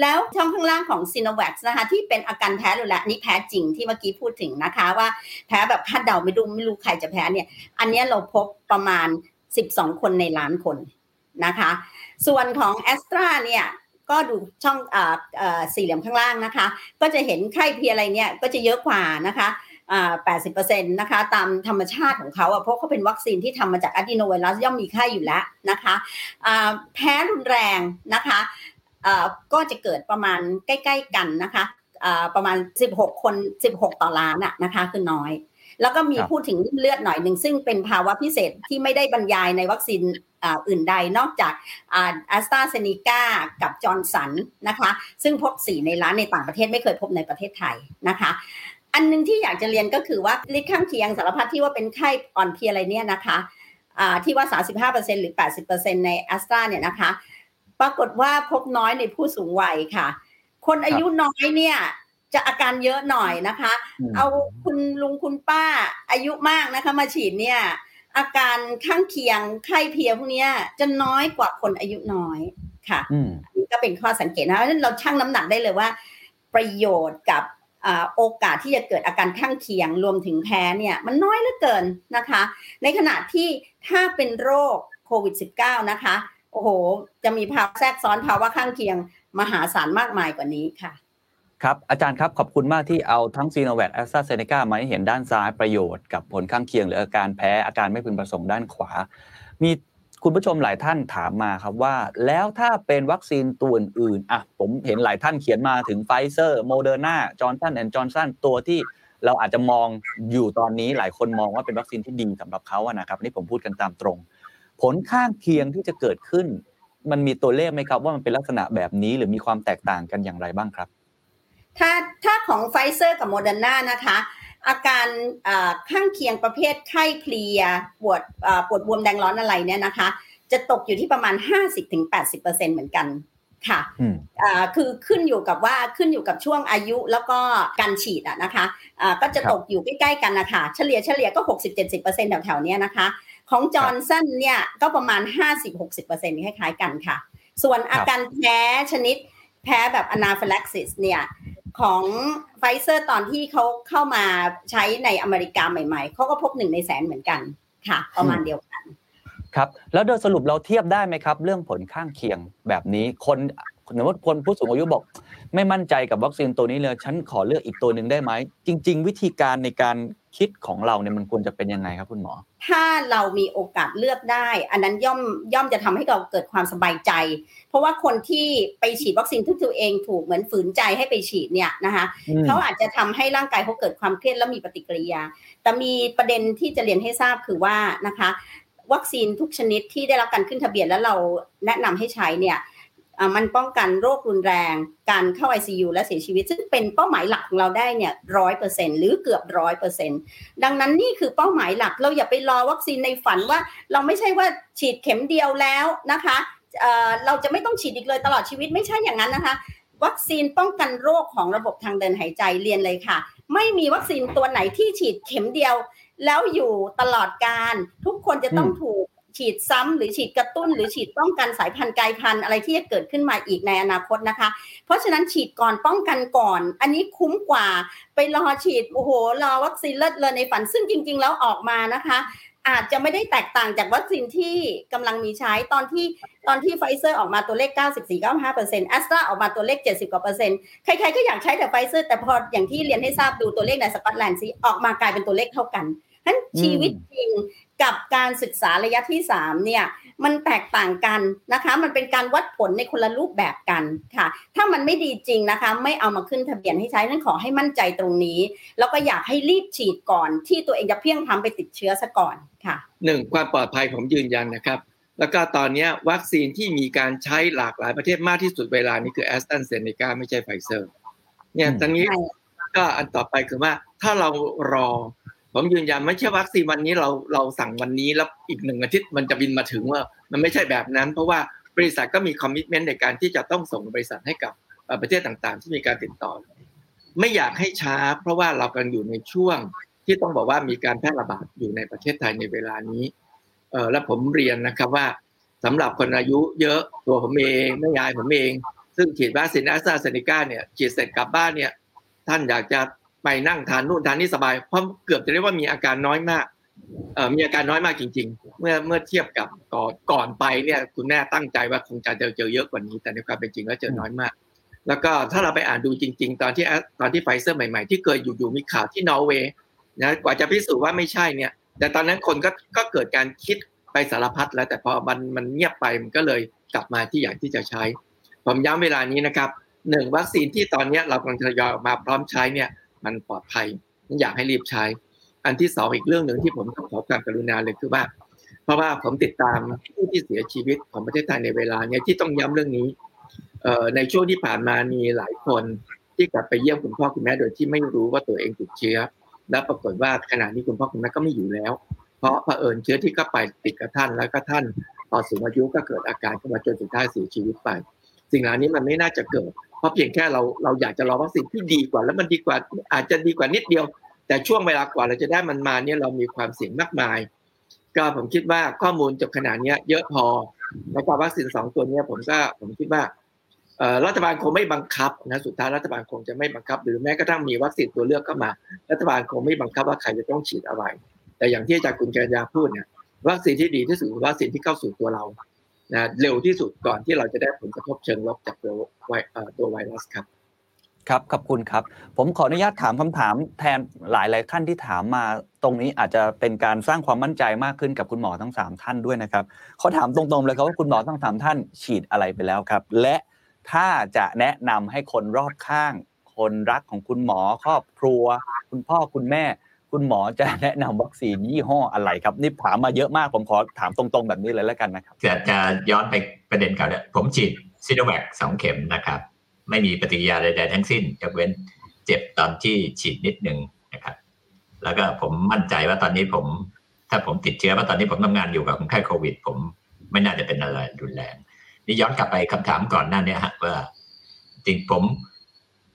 แล้วช่องข้างล่างของซีโนแวคนะคะที่เป็นอาการแพ้รุนแรงนี่แพ้จริงที่เมื่อกี้พูดถึงนะคะ ว่าแพ้แบบคาดเดาไม่รู้ไม่รู้ใครจะแพ้เนี่ย อันนี้เราพบประมาณ 12 คนในล้านคนนะคะ ส่วนของแอสตราเนี่ยก็ดูช่องสี่เหลี่ยมข้างล่างนะคะ ก็จะเห็นไข้เพียอะไรเนี่ยก็จะเยอะกว่านะคะ 80%นะคะตามธรรมชาติของเขาเพราะเขาเป็นวัคซีนที่ทำมาจากอะดีโนไวรัสย่อมมีไข้อยู่แล้วนะคะแพ้รุนแรงนะคะก็จะเกิดประมาณใกล้ ๆ กันนะคะประมาณ 16 คน 16 ต่อล้านนะคะคือน้อย แล้วก็มีพูดถึงเลือดหน่อยหนึ่งซึ่งเป็นภาวะพิเศษที่ไม่ได้บรรยายในวัคซีนอื่นใดนอกจากแอสตราเซเนกากับจอร์นสันนะคะ ซึ่งพบสีในล้านในต่างประเทศไม่เคยพบในประเทศไทยนะคะ อันนึงที่อยากจะเรียนก็คือว่าฤทธิ์ข้างเคียงสารพัดที่ว่าเป็นไข้อ่อนเพลียอะไรเนี่ยนะคะที่ว่า 35%หรือ 80%ในแอสตราเนี่ยนะคะ ปรากฏว่าพบน้อยในผู้สูงวัยค่ะ คนอายุน้อยเนี่ยจะอาการเยอะหน่อยนะคะ เอาคุณลุงคุณป้าอายุมากนะคะมาฉีดเนี่ย อาการข้างเคียงไข้เพียพวกนี้จะน้อยกว่าคนอายุน้อยค่ะนี่ก็เป็นข้อสังเกตนะเพราะฉะนั้นเราชั่งน้ำหนักได้เลยว่า ประโยชน์กับ โอกาสที่จะเกิดอาการข้างเคียงรวมถึงแพ้เนี่ยมันน้อยเหลือเกินนะคะ ในขณะที่ถ้าเป็นโรคโควิด -19 นะคะ โอ้โห จะมีภาวะแทรกซ้อนภาวะข้างเคียงมหาศาลมากมายกว่านี้ค่ะ ครับ อาจารย์ครับ ขอบคุณมากที่เอาทั้งซีโนแวคแอสตราเซเนกามาให้เห็นด้านซ้ายประโยชน์กับผลข้างเคียง หรืออาการแพ้อาการไม่พึงประสงค์ด้านขวา มี คุณผู้ชมหลายท่านถามมาครับว่า แล้วถ้าเป็นวัคซีนตัวอื่นอะผมเห็นหลายท่านเขียนมาถึงไฟเซอร์โมเดอร์นาจอร์นสันแอนด์จอร์นสันตัวที่เราอาจจะมองอยู่ตอนนี้หลายคนมองว่าเป็นวัคซีนที่ดีสำหรับเขาอะนะครับนี่ผมพูดกันตามตรง ผลข้างเคียงที่จะเกิดขึ้น มันมีตัวเลขไหมครับว่ามันเป็นลักษณะแบบนี้หรือมีความแตกต่างกันอย่างไรบ้างครับ ถ้าถ้าของไฟเซอร์กับโมเดอร์นานะคะ อาการข้างเคียงประเภทไข้เพลียปวดปวดบวมแดงร้อนอะไรเนี่ยนะคะ จะตกอยู่ที่ประมาณ 50-80%เหมือนกันค่ะอ่าคือขึ้นอยู่กับว่าขึ้นอยู่กับช่วงอายุแล้วก็การฉีดอะนะคะอ่าก็จะตกอยู่ใกล้ๆกันนะคะเฉลี่ยเฉลี่ยก็ 60-70%แถวๆนี้นะคะ ของจอร์นสันเนี่ยก็ประมาณ 50-60%คล้ายๆกันค่ะ ส่วนอาการแพ้ชนิดแพ้แบบ anaphylaxis เนี่ย ของไฟเซอร์ตอนที่เขาเข้ามาใช้ในอเมริกาใหม่ๆ เขาก็พบหนึ่งในแสนเหมือนกันค่ะ ประมาณเดียวกัน ครับ แล้วโดยสรุปเราเทียบได้ไหมครับ เรื่องผลข้างเคียงแบบนี้คน สมมติคนผู้สูงอายุบอก ไม่มั่นใจกับวัคซีนตัวนี้เลยฉันขอเลือกอีกตัวหนึ่งได้ไหม จริง ๆ วิธีการในการคิดของเราเนี่ยมันควรจะเป็นยังไงครับคุณหมอ ถ้าเรามีโอกาสเลือกได้ อันนั้นย่อมย่อมจะทำให้เราเกิดความสบายใจ เพราะว่าคนที่ไปฉีดวัคซีนทุกตัวเองถูกเหมือนฝืนใจให้ไปฉีดเนี่ยนะคะเขาอาจจะทำให้ร่างกายเขาเกิดความเครียดแล้วมีปฏิกิริยา แต่มีประเด็นที่จะเรียนให้ทราบคือว่านะคะ วัคซีนทุกชนิดที่ได้รับการขึ้นทะเบียนแล้วเราแนะนำให้ใช้เนี่ย มันป้องกันโรครุนแรง การเข้า ICU และเสียชีวิต ซึ่งเป็นเป้าหมายหลักของเราได้เนี่ยร้อยเปอร์เซ็นหรือเกือบร้อยเปอร์เซ็นดังนั้นนี่คือเป้าหมายหลัก เราอย่าไปรอวัคซีนในฝันว่า เราไม่ใช่ว่าฉีดเข็มเดียวแล้วนะคะเราจะไม่ต้องฉีดอีกเลยตลอดชีวิตไม่ใช่อย่างนั้นนะคะ วัคซีนป้องกันโรคของระบบทางเดินหายใจเรียนเลยค่ะ ไม่มีวัคซีนตัวไหนที่ฉีดเข็มเดียว แล้วอยู่ตลอดการทุกคนจะต้องถูก ฉีดซ้ำหรือฉีดกระตุ้น หรือฉีดป้องกันสายพันธุ์กลายพันธุ์อะไรที่จะเกิดขึ้นมาอีกในอนาคตนะคะ เพราะฉะนั้นฉีดก่อนป้องกันก่อน อันนี้คุ้มกว่าไปรอฉีดโอ้โหรอวัคซีนเลิศเลยในฝันซึ่งจริง ๆ แล้วออกมานะคะอาจจะไม่ได้แตกต่างจากวัคซีนที่กำลังมีใช้ตอนที่ตอนที่ไฟเซอร์ออกมาตัวเลข 94-95%แอสตราออกมาตัวเลข 70กว่าเปอร์เซ็นต์ใครๆก็อยากใช้แต่ไฟเซอร์แต่พออย่างที่เรียนให้ทราบดูตัวเลขในสกอตแลนด์สิออกมากลายเป็นตัวเลขเท่ากัน ฉะนั้นชีวิตจริงกับการศึกษาระยะที่3เนี่ยมันแตกต่างกันนะคะ มันเป็นการวัดผลในคนละรูปแบบกันค่ะ ถ้ามันไม่ดีจริงนะคะ ไม่เอามาขึ้นทะเบียนให้ใช้นั่นขอให้มั่นใจตรงนี้ แล้วก็อยากให้รีบฉีดก่อน ที่ตัวเองจะเพลี่ยงพล้ำไปติดเชื้อซะก่อนค่ะหนึ่งความปลอดภัยผมยืนยันนะครับ แล้วก็ตอนนี้วัคซีนที่มีการใช้หลากหลายประเทศมากที่สุดเวลานี้คือแอสตราเซเนกาไม่ใช่ไฟเซอร์เนี่ยตอนนี้ก็อันต่อไปคือว่าถ้าเรารอ ผมยืนยันไม่ใช่วัคซีนวันนี้เราเราสั่งวันนี้แล้วอีกหนึ่งอาทิตย์มันจะบินมาถึงว่า มันไม่ใช่แบบนั้น เพราะว่าบริษัทก็มี commitment ในการที่จะต้องส่งบริษัทให้กับประเทศต่างๆ ที่มีการติดต่อ ไม่อยากให้ช้า เพราะว่าเรากำลังอยู่ในช่วงที่ต้องบอกว่ามีการแพร่ระบาดอยู่ในประเทศไทยในเวลานี้เออและผมเรียนนะครับว่าสำหรับคนอายุเยอะตัวผมเองแม่ยายผมเอง ซึ่งฉีดวัคซีนแอสตราเซเนกาเนี่ยฉีดเสร็จกลับบ้านเนี่ยท่านอยากจะ ไปนั่งทานนู่นทานนี่สบายเพราะเกือบจะเรียกว่ามีอาการน้อยมากเอมีอาการน้อยมากจริง ๆ เมื่อเมื่อเทียบกับก่อนก่อนไปเนี่ยคุณแม่ตั้งใจว่าคงจะเจอเจอเยอะกว่านี้ แต่ในความเป็นจริงแล้วเจอน้อยมาก แล้วก็ถ้าเราไปอ่านดูจริง ๆ ตอนที่ตอนที่ไฟเซอร์ใหม่ๆ ที่เคยอยู่ๆมีข่าวที่นอร์เวย์นะกว่าจะพิสูจน์ว่าไม่ใช่เนี่ย แต่ตอนนั้นคนก็ก็เกิดการคิดไปสารพัดแล้วแต่พอมันมันเงียบไปมันก็เลยกลับมาที่อยากที่จะใช้ ผมย้ำเวลานี้นะครับหนึ่งวัคซีนที่ตอนนี้เรากำลังทยอยออกมาพร้อมใช้เนี่ย มันปลอดภัยอยากให้รีบใช้ อันที่สองอีกเรื่องหนึ่งที่ผมขอความกรุณาเลยคือว่า เพราะว่าผมติดตามผู้ที่เสียชีวิตของประเทศไทยในเวลาเนี้ยที่ต้องย้ำเรื่องนี้ในช่วงที่ผ่านมามีหลายคนที่กลับไปเยี่ยมคุณพ่อคุณแม่โดยที่ไม่รู้ว่าตัวเองติดเชื้อ และปรากฏว่าขณะนี้คุณพ่อคุณแม่ก็ไม่อยู่แล้ว เพราะเผอิญเชื้อที่ก็ไปติดกับท่านแล้วก็ท่านตอนสูงอายุก็เกิดอาการขึ้นมาจนสุดท้ายเสียชีวิตไป สิ่งเหล่านี้มันไม่น่าจะเกิด เพราะเพียงแค่เราเราอยากจะรอวัคซีนที่ดีกว่า แล้วมันดีกว่าอาจจะดีกว่านิดเดียว แต่ช่วงเวลากว่าเราจะได้มันมาเนี่ยเรามีความเสี่ยงมากมาย ก็ผมคิดว่าข้อมูลจบขนาดนี้เยอะพอแล้วก็วัคซีนสองตัวนี้ผมก็ผมคิดว่ารัฐบาลคงไม่บังคับนะสุดท้ายรัฐบาลคงจะไม่บังคับ หรือแม้กระทั่งมีวัคซีนตัวเลือกเข้ามา รัฐบาลคงไม่บังคับว่าใครจะต้องฉีดอะไร แต่อย่างที่อาจารย์คุณกัญญาพูดเนี่ยวัคซีนที่ดีที่สุดคือวัคซีนที่เข้าสู่ตัวเรา นะเร็วที่สุดก่อนที่เราจะได้ผลกระทบเชิงลบจากตัวไวตัวไวรัสครับครับขอบคุณครับ ผมขออนุญาตถามคำถามแทนหลายหลายท่านที่ถามมาตรงนี้อาจจะเป็นการสร้างความมั่นใจมากขึ้นกับคุณหมอทั้งสามท่านด้วยนะครับเขาถามตรงๆเลยครับว่าคุณหมอทั้งสามท่านฉีดอะไรไปแล้วครับ และถ้าจะแนะนำให้คนรอบข้าง คนรักของคุณหมอครอบครัว คุณพ่อคุณแม่ คุณหมอจะแนะนำวัคซีนยี่ห้ออะไรครับ นี่ถามมาเยอะมากผมขอถามตรงๆแบบนี้เลยแล้วกันนะครับจะจะย้อนไปประเด็นเก่าเนี่ยผมฉีดซิโนแวคสองเข็มนะครับ ไม่มีปฏิกิริยาใดๆทั้งสิ้นยกเว้นเจ็บตอนที่ฉีดนิดนึงนะครับ แล้วก็ผมมั่นใจว่าตอนนี้ผม ถ้าผมติดเชื้อว่าตอนนี้ผมทำงานอยู่กับคนไข้โควิด ผมไม่น่าจะเป็นอะไรรุนแรงนี่ย้อนกลับไปคำถามก่อนหน้านี้ฮะว่าจริงผม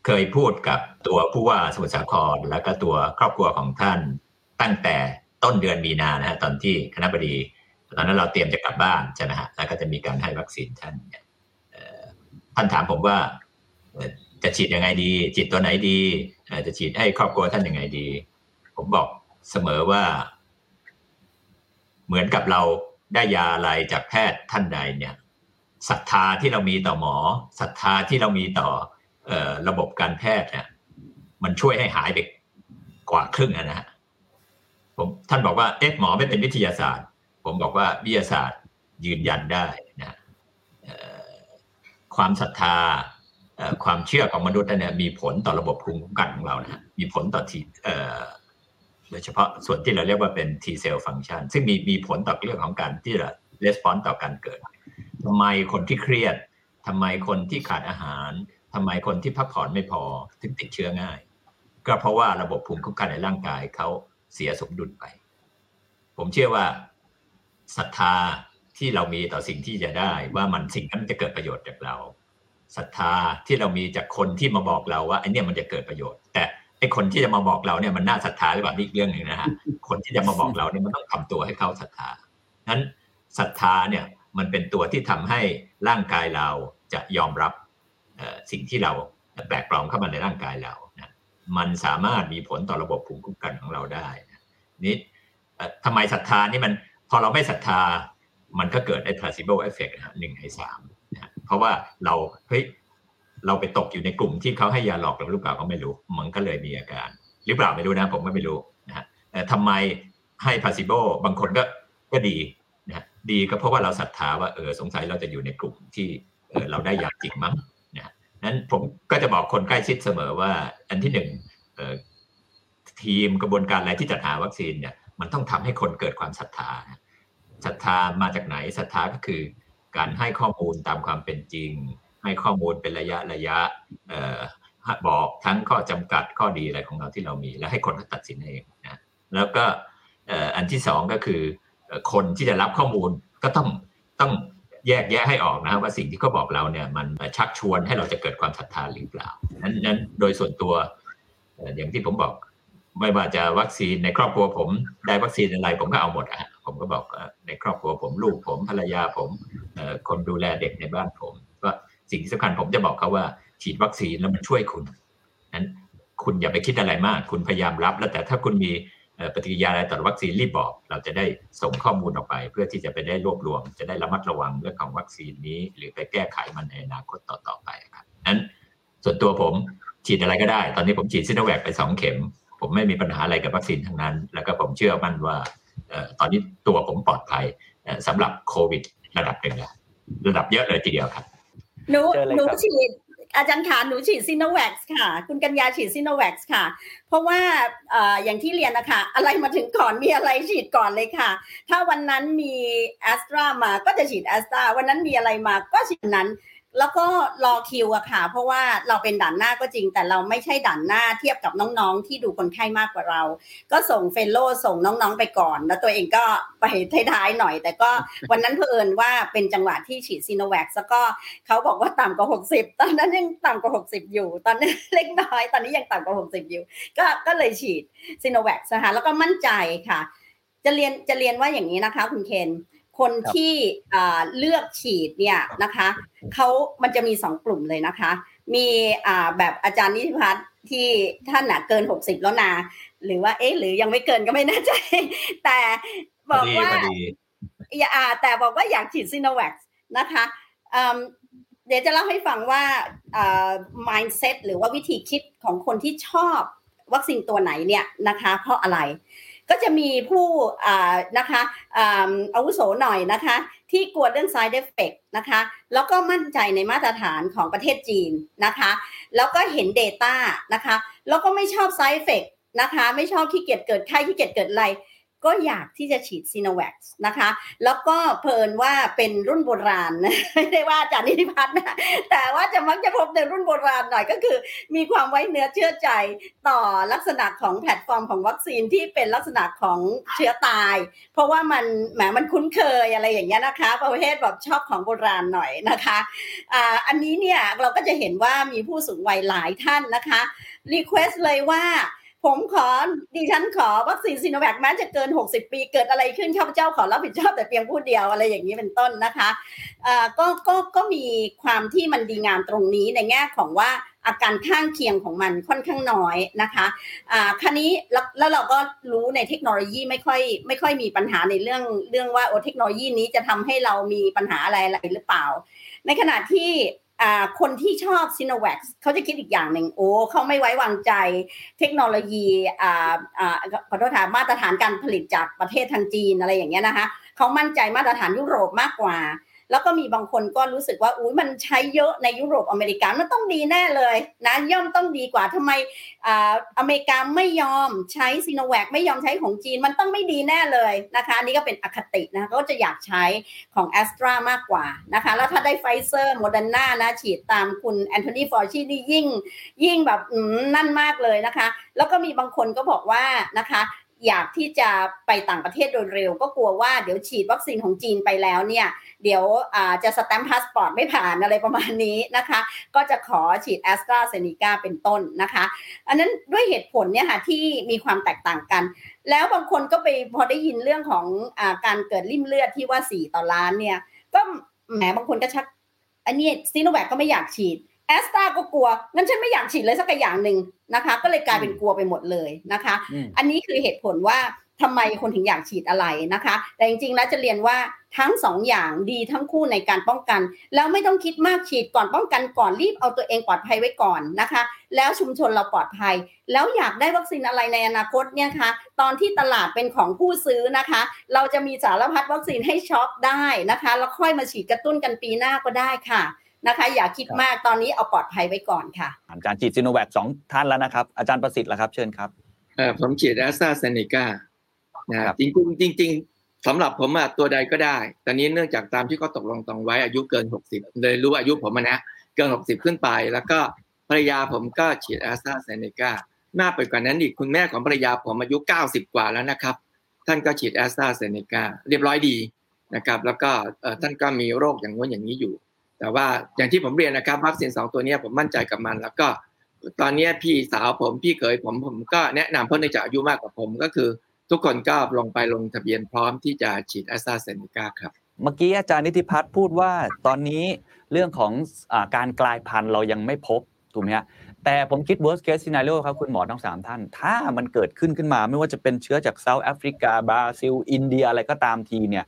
เคยพูดกับตัวผู้ว่าสมุทรสาคร แล้วก็ตัวครอบครัวของท่านตั้งแต่ต้นเดือนมีนานะฮะตอนที่คณะบดีตอนนั้นเราเตรียมจะกลับบ้านใช่ไหมฮะแล้วก็จะมีการให้วัคซีนท่านเนี่ยท่านถามผมว่าจะฉีดยังไงดี ฉีดตัวไหนดีจะฉีดให้ครอบครัวท่านยังไงดี ผมบอกเสมอว่า เหมือนกับเราได้ยาอะไรจากแพทย์ท่านใดเนี่ยศรัทธาที่เรามีต่อหมอศรัทธาที่เรามีต่อ ระบบการแพทย์เนี่ยมันช่วยให้หายไปกว่าครึ่งนะฮะผมท่านบอกว่าเอ๊ะหมอไม่เป็นวิทยาศาสตร์ ผมบอกว่าวิทยาศาสตร์ยืนยันได้นะความศรัทธาความเชื่อของมนุษย์เนี่ยมีผลต่อระบบภูมิคุ้มกันของเรานะมีผลต่อทีโดยเฉพาะส่วนที่เราเรียกว่าเป็น T cell function ซึ่งมีมีผลต่อเรื่องของการที่จะ response ต่อการเกิดทำไมคนที่เครียดทำไมคนที่ขาดอาหาร ทำไมคนที่พักผ่อนไม่พอถึงติดเชื้อง่าย ก็เพราะว่าระบบภูมิคุ้มกันในร่างกายเขาเสียสมดุลไป ผมเชื่อว่าศรัทธาที่เรามีต่อสิ่งที่จะได้ ว่ามันสิ่งนั้นจะเกิดประโยชน์จากเราศรัทธาที่เรามีจากคนที่มาบอกเราว่าไอ้นี่มันจะเกิดประโยชน์ แต่ไอ้คนที่จะมาบอกเราเนี่ยมันน่าศรัทธาหรือเปล่าอีกเรื่องหนึ่งนะฮะคนที่จะมาบอกเราเนี่ยมันต้องทำตัวให้เขาศรัทธานั้นศรัทธาเนี่ยมันเป็นตัวที่ทำให้ร่างกายเราจะยอมรับ สิ่งที่เราแปลกปลอมเข้ามาในร่างกายเรานะมันสามารถมีผลต่อระบบภูมิคุ้มกันของเราได้นะนี่ทำไมศรัทธานี่มันพอเราไม่ศรัทธามันก็เกิดไอ้ placebo effect นะหนึ่งในสามนะเพราะว่าเราเฮ้ยเราไปตกอยู่ในกลุ่มที่เขาให้ยาหลอกเราหรือเปล่าก็ไม่รู้มันก็เลยมีอาการ หรือเปล่าไม่รู้นะผมก็ไม่รู้นะแต่ทำไมให้พาซิโบบางคนก็ก็ดีนะดีก็เพราะว่าเราศรัทธาว่าเออสงสัยเราจะอยู่ในกลุ่มที่เออเราได้ยาจริงมั้ง นั้นผมก็จะบอกคนใกล้ชิดเสมอว่า อันที่หนึ่งทีมกระบวนการอะไรที่จัดหาวัคซีนเนี่ยมันต้องทำให้คนเกิดความศรัทธาศรัทธามาจากไหนศรัทธาก็คือ การให้ข้อมูลตามความเป็นจริง ให้ข้อมูลเป็นระยะระยะออบอกทั้งข้อจำกัดข้อดีอะไรของเราที่เรามี แล้วให้คนเขาตัดสินเองนะแล้วก็อันที่สองก็คือคนที่จะรับข้อมูลก็ต้องต้อง แยกแยะให้ออกนะว่าสิ่งที่เขาบอกเราเนี่ยมันชักชวนให้เราจะเกิดความศรัทธาหรือเปล่านั้นนั้นโดยส่วนตัวอย่างที่ผมบอกไม่ว่าจะวัคซีนในครอบครัวผม ได้วัคซีนอะไร ผมก็เอาหมดอะผมก็บอกในครอบครัวผมลูกผมภรรยาผมคนดูแลเด็กในบ้านผมว่าสิ่งที่สำคัญผมจะบอกเขาว่าฉีดวัคซีนแล้วมันช่วยคุณนั้นคุณอย่าไปคิดอะไรมาก คุณพยายามรับแล้วแต่ถ้าคุณมี ปฏิกิริยาอะไรต่อวัคซีนรีบบอก เราจะได้ส่งข้อมูลออกไป เพื่อที่จะไปได้รวบรวม จะได้ระมัดระวังเรื่องของวัคซีนนี้ หรือไปแก้ไขมันในอนาคตต่อๆไปครับนั้นส่วนตัวผมฉีดอะไรก็ได้ ตอนนี้ผมฉีดซิโนแวคไปสองเข็ม ผมไม่มีปัญหาอะไรกับวัคซีนทั้งนั้น แล้วก็ผมเชื่อมั่นว่าตอนนี้ตัวผมปลอดภัยสำหรับโควิด ระดับหนึ่งแล้วระดับเยอะเลยทีเดียวครับหนูหนูฉีด อาจารย์ขาหนูฉีดซิโนแวคค่ะ คุณกัญญาฉีดซิโนแวคค่ะ เพราะว่าอย่างที่เรียนนะคะ อะไรมาถึงก่อนมีอะไรฉีดก่อนเลยค่ะ ถ้าวันนั้นมีแอสตรามาก็จะฉีดแอสตราวันนั้นมีอะไรมาก็ฉีดนั้น แล้วก็รอคิวอะค่ะ เพราะว่าเราเป็นด่านหน้าก็จริง แต่เราไม่ใช่ด่านหน้าเทียบกับน้องๆ ที่ดูคนไข้มากกว่าเรา ก็ส่ง fellow ส่งน้องๆไปก่อน แล้วตัวเองก็ไปท้ายๆหน่อย แต่ก็วันนั้นเผอิญว่าเป็นจังหวะที่ฉีดซีโนแวคแล้วก็เขาบอกว่าต่ำกว่า 60 ตอนนั้นยังต่ำกว่า 60 อยู่ ตอนนี้เล็กน้อย ตอนนี้ยังต่ำกว่า 60 อยู่ ก็ก็เลยฉีดซีโนแวคนะคะแล้วก็มั่นใจค่ะ จะเรียนจะเรียนว่าอย่างนี้นะคะ คุณเคน คนที่เลือกฉีดเนี่ยนะคะเขามันจะมีสองกลุ่มเลยนะคะ มีแบบอาจารย์นิติพัฒน์ที่ท่านหนักเกินหกสิบแล้วนาหรือว่าเอ๊ะหรือยังไม่เกินก็ไม่แน่ใจ แต่บอกว่าอย่าแต่บอกว่าอยากฉีดซีโนแวคนะคะเดี๋ยวจะเล่าให้ฟังว่า mindset หรือว่าวิธีคิดของคนที่ชอบวัคซีนตัวไหนเนี่ยนะคะ เพราะอะไร ก็จะมีผู้นะคะอาวุโสหน่อยนะคะ ที่กลัวเรื่อง side effect นะคะ แล้วก็มั่นใจในมาตรฐานของประเทศจีนนะคะ แล้วก็เห็น Data นะคะ แล้วก็ไม่ชอบ side effect นะคะ ไม่ชอบขี้เกียจเกิดไข้ขี้เกียจเกิดอะไร ก็อยากที่จะฉีดซีโนแวคนะคะ แล้วก็เพลินว่าเป็นรุ่นโบราณไม่ได้ว่าจานิติพัฒน์นะแต่ว่าจะมักจะพบในรุ่นโบราณหน่อยก็คือ มีความไว้เนื้อเชื่อใจต่อลักษณะของแพลตฟอร์มของวัคซีนที่เป็นลักษณะของเชื้อตาย เพราะว่ามันแหมมันคุ้นเคยอะไรอย่างเงี้ยนะคะ ประเภทแบบชอบของโบราณหน่อยนะคะอันนี้เนี่ยเราก็จะเห็นว่ามีผู้สูงวัยหลายท่านนะคะ request เลยว่า ผมขอดิฉันขอวัคซีนซีโนแวคแม้จะเกิน 60 ปีเกิดอะไรขึ้นข้าพเจ้าขอรับผิดชอบแต่เพียงผู้เดียวอะไรอย่างนี้เป็นต้นนะคะก็ก็ก็มีความที่มันดีงามตรงนี้ในแง่ของว่าอาการข้างเคียงของมันค่อนข้างน้อยนะคะอ่าคันนี้แล้วเราก็รู้ในเทคโนโลยีไม่ค่อยไม่ค่อยมีปัญหาในเรื่องเรื่องว่าโอเทคโนโลยีนี้จะทำให้เรามีปัญหาอะไรอะไรหรือเปล่า ในขณะที่ คนที่ชอบซิโนแวคเขาจะคิดอีกอย่างหนึ่งโอ้เขาไม่ไว้วางใจเทคโนโลยีขอโทษค่ะมาตรฐานการผลิตจากประเทศทางจีนอะไรอย่างเงี้ยนะคะเขามั่นใจมาตรฐานยุโรปมากกว่า แล้วก็มีบางคนก็รู้สึกว่าอุ้ยมันใช้เยอะในยุโรปอเมริกามันต้องดีแน่เลยนะย่อมต้องดีกว่าทำไมอ่าอเมริกาไม่ยอมใช้ซีโนแวคไม่ยอมใช้ของจีนมันต้องไม่ดีแน่เลยนะคะอันนี้ก็เป็นอคตินะก็จะอยากใช้ของแอสตรามากกว่านะคะแล้วถ้าได้ไฟเซอร์โมเดอร์นานะฉีดตามคุณแอนโทนี เฟาซีนี่ยิ่งยิ่งแบบนั่นมากเลยนะคะ แล้วก็มีบางคนก็บอกว่านะคะ อยากที่จะไปต่างประเทศโดยเร็ว ก็กลัวว่าเดี๋ยวฉีดวัคซีนของจีนไปแล้วเนี่ยเดี๋ยวจะสแตมป์พาสปอร์ตไม่ผ่านอะไรประมาณนี้นะคะ ก็จะขอฉีดแอสตราเซเนกาเป็นต้นนะคะ อันนั้นด้วยเหตุผลเนี่ยค่ะที่มีความแตกต่างกัน แล้วบางคนก็ไปพอได้ยินเรื่องของอการเกิดริ่มเลือดที่ว่า 4 ต่อล้านเนี่ยก็แหมบางคนก็ชักอันนี้ซีโนแวคก็ไม่อยากฉีด แอสตราก็กลัวงั้นฉันไม่อยากฉีดเลยสักอย่างหนึ่งนะคะ ก็เลยกลายเป็นกลัวไปหมดเลยนะคะ อันนี้คือเหตุผลว่าทำไมคนถึงอยากฉีดอะไรนะคะ แต่จริงๆแล้วจะเรียนว่าทั้งสองอย่างดีทั้งคู่ในการป้องกัน แล้วไม่ต้องคิดมากฉีดก่อนป้องกันก่อนรีบเอาตัวเองปลอดภัยไว้ก่อนนะคะ แล้วชุมชนเราปลอดภัย แล้วอยากได้วัคซีนอะไรในอนาคตเนี่ยคะตอนที่ตลาดเป็นของผู้ซื้อนะคะ เราจะมีสารพัดวัคซีนให้ช็อปได้นะคะแล้วค่อยมาฉีดกระตุ้นกันปีหน้าก็ได้ค่ะ นะคะ อย่าคิดมากตอนนี้เอาปลอดภัยไว้ก่อนค่ะ อาจารย์ฉีดซีโนแวคสองท่านแล้วนะครับ อาจารย์ประสิทธิ์ละครับ เชิญครับเออผมฉีดแอสตราเซเนกานะคครัรับบจริงๆจริงๆสำหรับผมอะตัวใดก็ได้ ตอนนี้เนื่องจากตามที่เขาตกลงตองไว้อายุเกิน 60 เลยรู้อายุผมอะนะเกิน 60 ขึ้นไป แล้วก็ภรรยาผมก็ฉีดแอสตราเซเนกามากไปกว่านั้นอีกคุณแม่ของภรรยาผมอายุ 90 กว่าแล้วนะครับ ท่านก็ฉีดแอสตราเซเนกาเรียบร้อยดีนะครับ แล้วก็เอ่อท่านก็มีโรคอย่างนู้นอย่างนี้อยู่ แต่ว่าอย่างที่ผมเรียนนะครับวัคซีนสองตัวนี้ผมมั่นใจกับมัน แล้วก็ตอนนี้พี่สาวผมพี่เขยผมผมก็แนะนำเพราะเนื่องจากอายุมากกว่าผมก็คือ ทุกคนก็ลงไปลงทะเบียนพร้อมที่จะฉีดแอสตราเซเนกาครับเมื่อกี้อาจารย์นิติพัฒน์พูดว่าตอนนี้เรื่องของอการกลายพันธุ์เรายังไม่พบถูกไหมฮะแต่ผมคิด worst case scenario ครับคุณหมอทั้งสามท่าน ถ้ามันเกิดขึ้นขึ้นมา ไม่ว่าจะเป็นเชื้อจาก South Africa บราซิล อินเดียอะไรก็ตามทีเนี่ย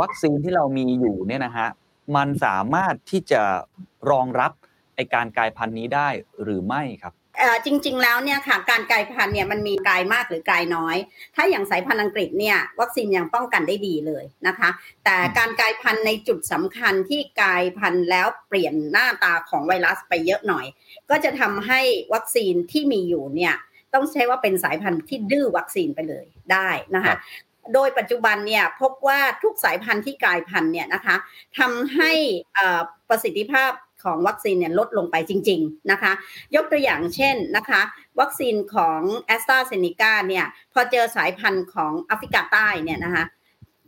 วัคซีนที่เรามีอยู่เนี่ยนะฮะ มันสามารถที่จะรองรับไอการกลายพันธุ์นี้ได้หรือไม่ครับเอ่อจริง ๆ แล้วเนี่ยค่ะการกลายพันธุ์เนี่ยมันมีกลายมากหรือกลายน้อย ถ้าอย่างสายพันธุ์อังกฤษเนี่ยวัคซีนยังป้องกันได้ดีเลยนะคะ แต่การกลายพันธุ์ในจุดสำคัญที่กลายพันธุ์แล้วเปลี่ยนหน้าตาของไวรัสไปเยอะหน่อย ก็จะทำให้วัคซีนที่มีอยู่เนี่ยต้องใช้ว่าเป็นสายพันธุ์ที่ดื้อวัคซีนไปเลยได้นะครัคะบ โดยปัจจุบันเนี่ยพบว่าทุกสายพันธุ์ที่กลายพันธุ์เนี่ยนะคะทำให้อ่อประสิทธิภาพของวัคซีนเนี่ยลดลงไปจริง ๆนะคะ ยกตัวอย่างเช่นนะคะ วัคซีนของแอสตราเซเนกาเนี่ยพอเจอสายพันธุ์ของแอฟริกาใต้เนี่ยนะคะ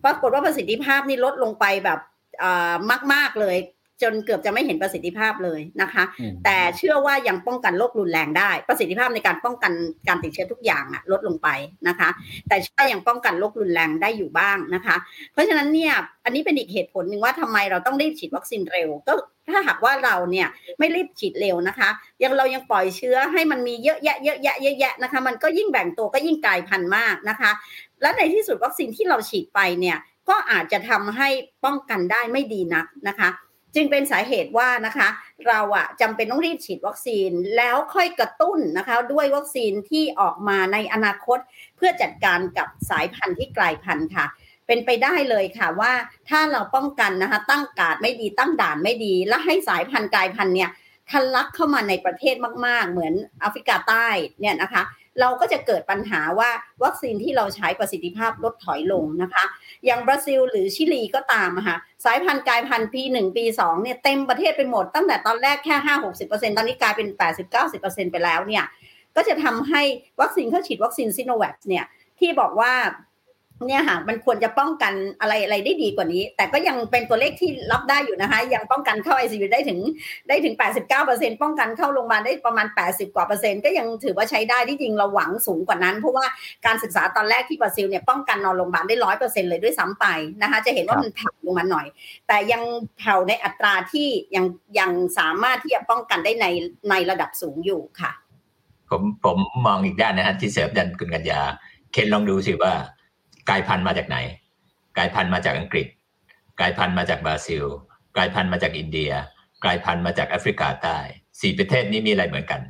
ปรากฏว่าประสิทธิภาพนี่ลดลงไปแบบอ่อมาก ๆ เลย จนเกือบจะไม่เห็นประสิทธิภาพเลยนะคะอืมแต่เชื่อว่ายังป้องกันโรครุนแรงได้ ประสิทธิภาพในการป้องกันการติดเชื้อทุกอย่างอะลดลงไปนะคะ แต่เชื่อยังป้องกันโรครุนแรงได้อยู่บ้างนะคะ เพราะฉะนั้นเนี่ยอันนี้เป็นอีกเหตุผลหนึ่งว่าทำไมเราต้องรีบฉีดวัคซีนเร็วก็ถ้าหากว่าเราเนี่ยไม่รีบฉีดเร็วนะคะ ยังเรายังปล่อยเชื้อให้มันมีเยอะแยะเยอะแยะเยอะแยะนะคะ มันก็ยิ่งแบ่งตัวก็ยิ่งกลายพันธุ์มากนะคะ และในที่สุดวัคซีนที่เราฉีดไปเนี่ยก็อาจจะทำให้ป้องกันได้ไม่ดีนักนะคะ จึงเป็นสาเหตุว่านะคะ เราอะจำเป็นต้องรีบฉีดวัคซีนแล้วค่อยกระตุ้นนะคะ ด้วยวัคซีนที่ออกมาในอนาคต เพื่อจัดการกับสายพันธุ์ที่กลายพันธุ์ค่ะ เป็นไปได้เลยค่ะว่าถ้าเราป้องกันนะคะ ตั้งการดไม่ดีตั้งด่านไม่ดี และให้สายพันธุ์กลายพันธุ์เนี่ยทะลักเข้ามาในประเทศมาก ๆ เหมือนแอฟริกาใต้เนี่ยนะคะ เราก็จะเกิดปัญหาว่าวัคซีนที่เราใช้ประสิทธิภาพลดถอยลงนะคะ อย่างบราซิลหรือชิลีก็ตามอะค่ะสายพันธุ์กลายพันธุ์ปีหนึ่งปีสองเนี่ยเต็มประเทศไปหมด ตั้งแต่ตอนแรกแค่ห้าหกสิบเปอร์เซ็นตอนนี้กลายเป็นแปดสิบเก้าสิบเปอร์เซ็นไปแล้วเนี่ยก็จะทำให้วัคซีนเขาฉีดวัคซีนซิโนแวคเนี่ยที่บอกว่า เนี่ยค่ะมันควรจะป้องกันอะไรอะไรได้ดีกว่านี้ แต่ก็ยังเป็นตัวเลขที่รับได้อยู่นะคะ ยังป้องกันเข้า ICU ได้ถึงได้ถึง 89%ป้องกันเข้าโรงพยาบาลได้ประมาณ 80 กว่าเปอร์เซ็นต์ก็ยังถือว่าใช้ได้ที่จริงเราหวังสูงกว่านั้น เพราะว่าการศึกษาตอนแรกที่บราซิลเนี่ยป้องกันนอนโรงพยาบาลได้ร้อยเปอร์เซ็นต์เลยด้วยซ้ำไปนะคะ จะเห็นว่ามันแผ่วลงมาหน่อย แต่ยังแผ่วในอัตราที่ยังยังสามารถที่จะป้องกันได้ในในระดับสูงอยู่ค่ะ ผมผมมองอีกด้านนะฮะที่เสริมดันคุณกัญญาเคนลองดูสิว่า กลายพันธุ์มาจากไหน กลายพันธุ์มาจากอังกฤษ กลายพันธุ์มาจากบราซิล กลายพันธุ์มาจากอินเดีย กลายพันธุ์มาจากแอฟริกาใต้สี่ประเทศนี้มีอะไรเหมือนกัน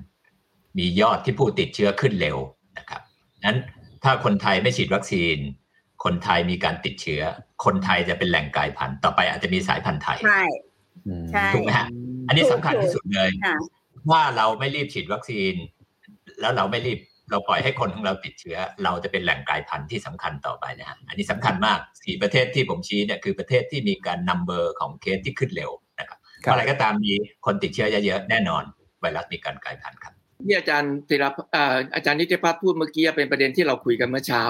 มียอดที่ผู้ติดเชื้อขึ้นเร็วนะครับนั้นถ้าคนไทยไม่ฉีดวัคซีน คนไทยมีการติดเชื้อ คนไทยจะเป็นแหล่งกลายพันธุ์ต่อไปอาจจะมีสายพันธุ์ไทยใช่อืมใช่ถูกไหมฮะอันนี้สำคัญที่สุดเลยค่ะว่าเราไม่รีบฉีดวัคซีน แล้วเราไม่รีบ เราปล่อยให้คนของเราติดเชื้อ เราจะเป็นแหล่งกลายพันธุ์ที่สำคัญต่อไปนะฮะอันนี้สำคัญมากสี่ประเทศที่ผมชี้เนี่ยคือประเทศที่มีการ number ของเคสที่ขึ้นเร็วนะครับครับอะไรก็ตามมีคนติดเชื้อเยอะๆแน่นอนไวรัสมีการกลายพันธุ์ครับที่อาจารย์ธีรพเอ่ออาจารย์นิติพัฒน์พูดเมื่อกี้เป็นประเด็นที่เราคุยกันเมื่อเช้า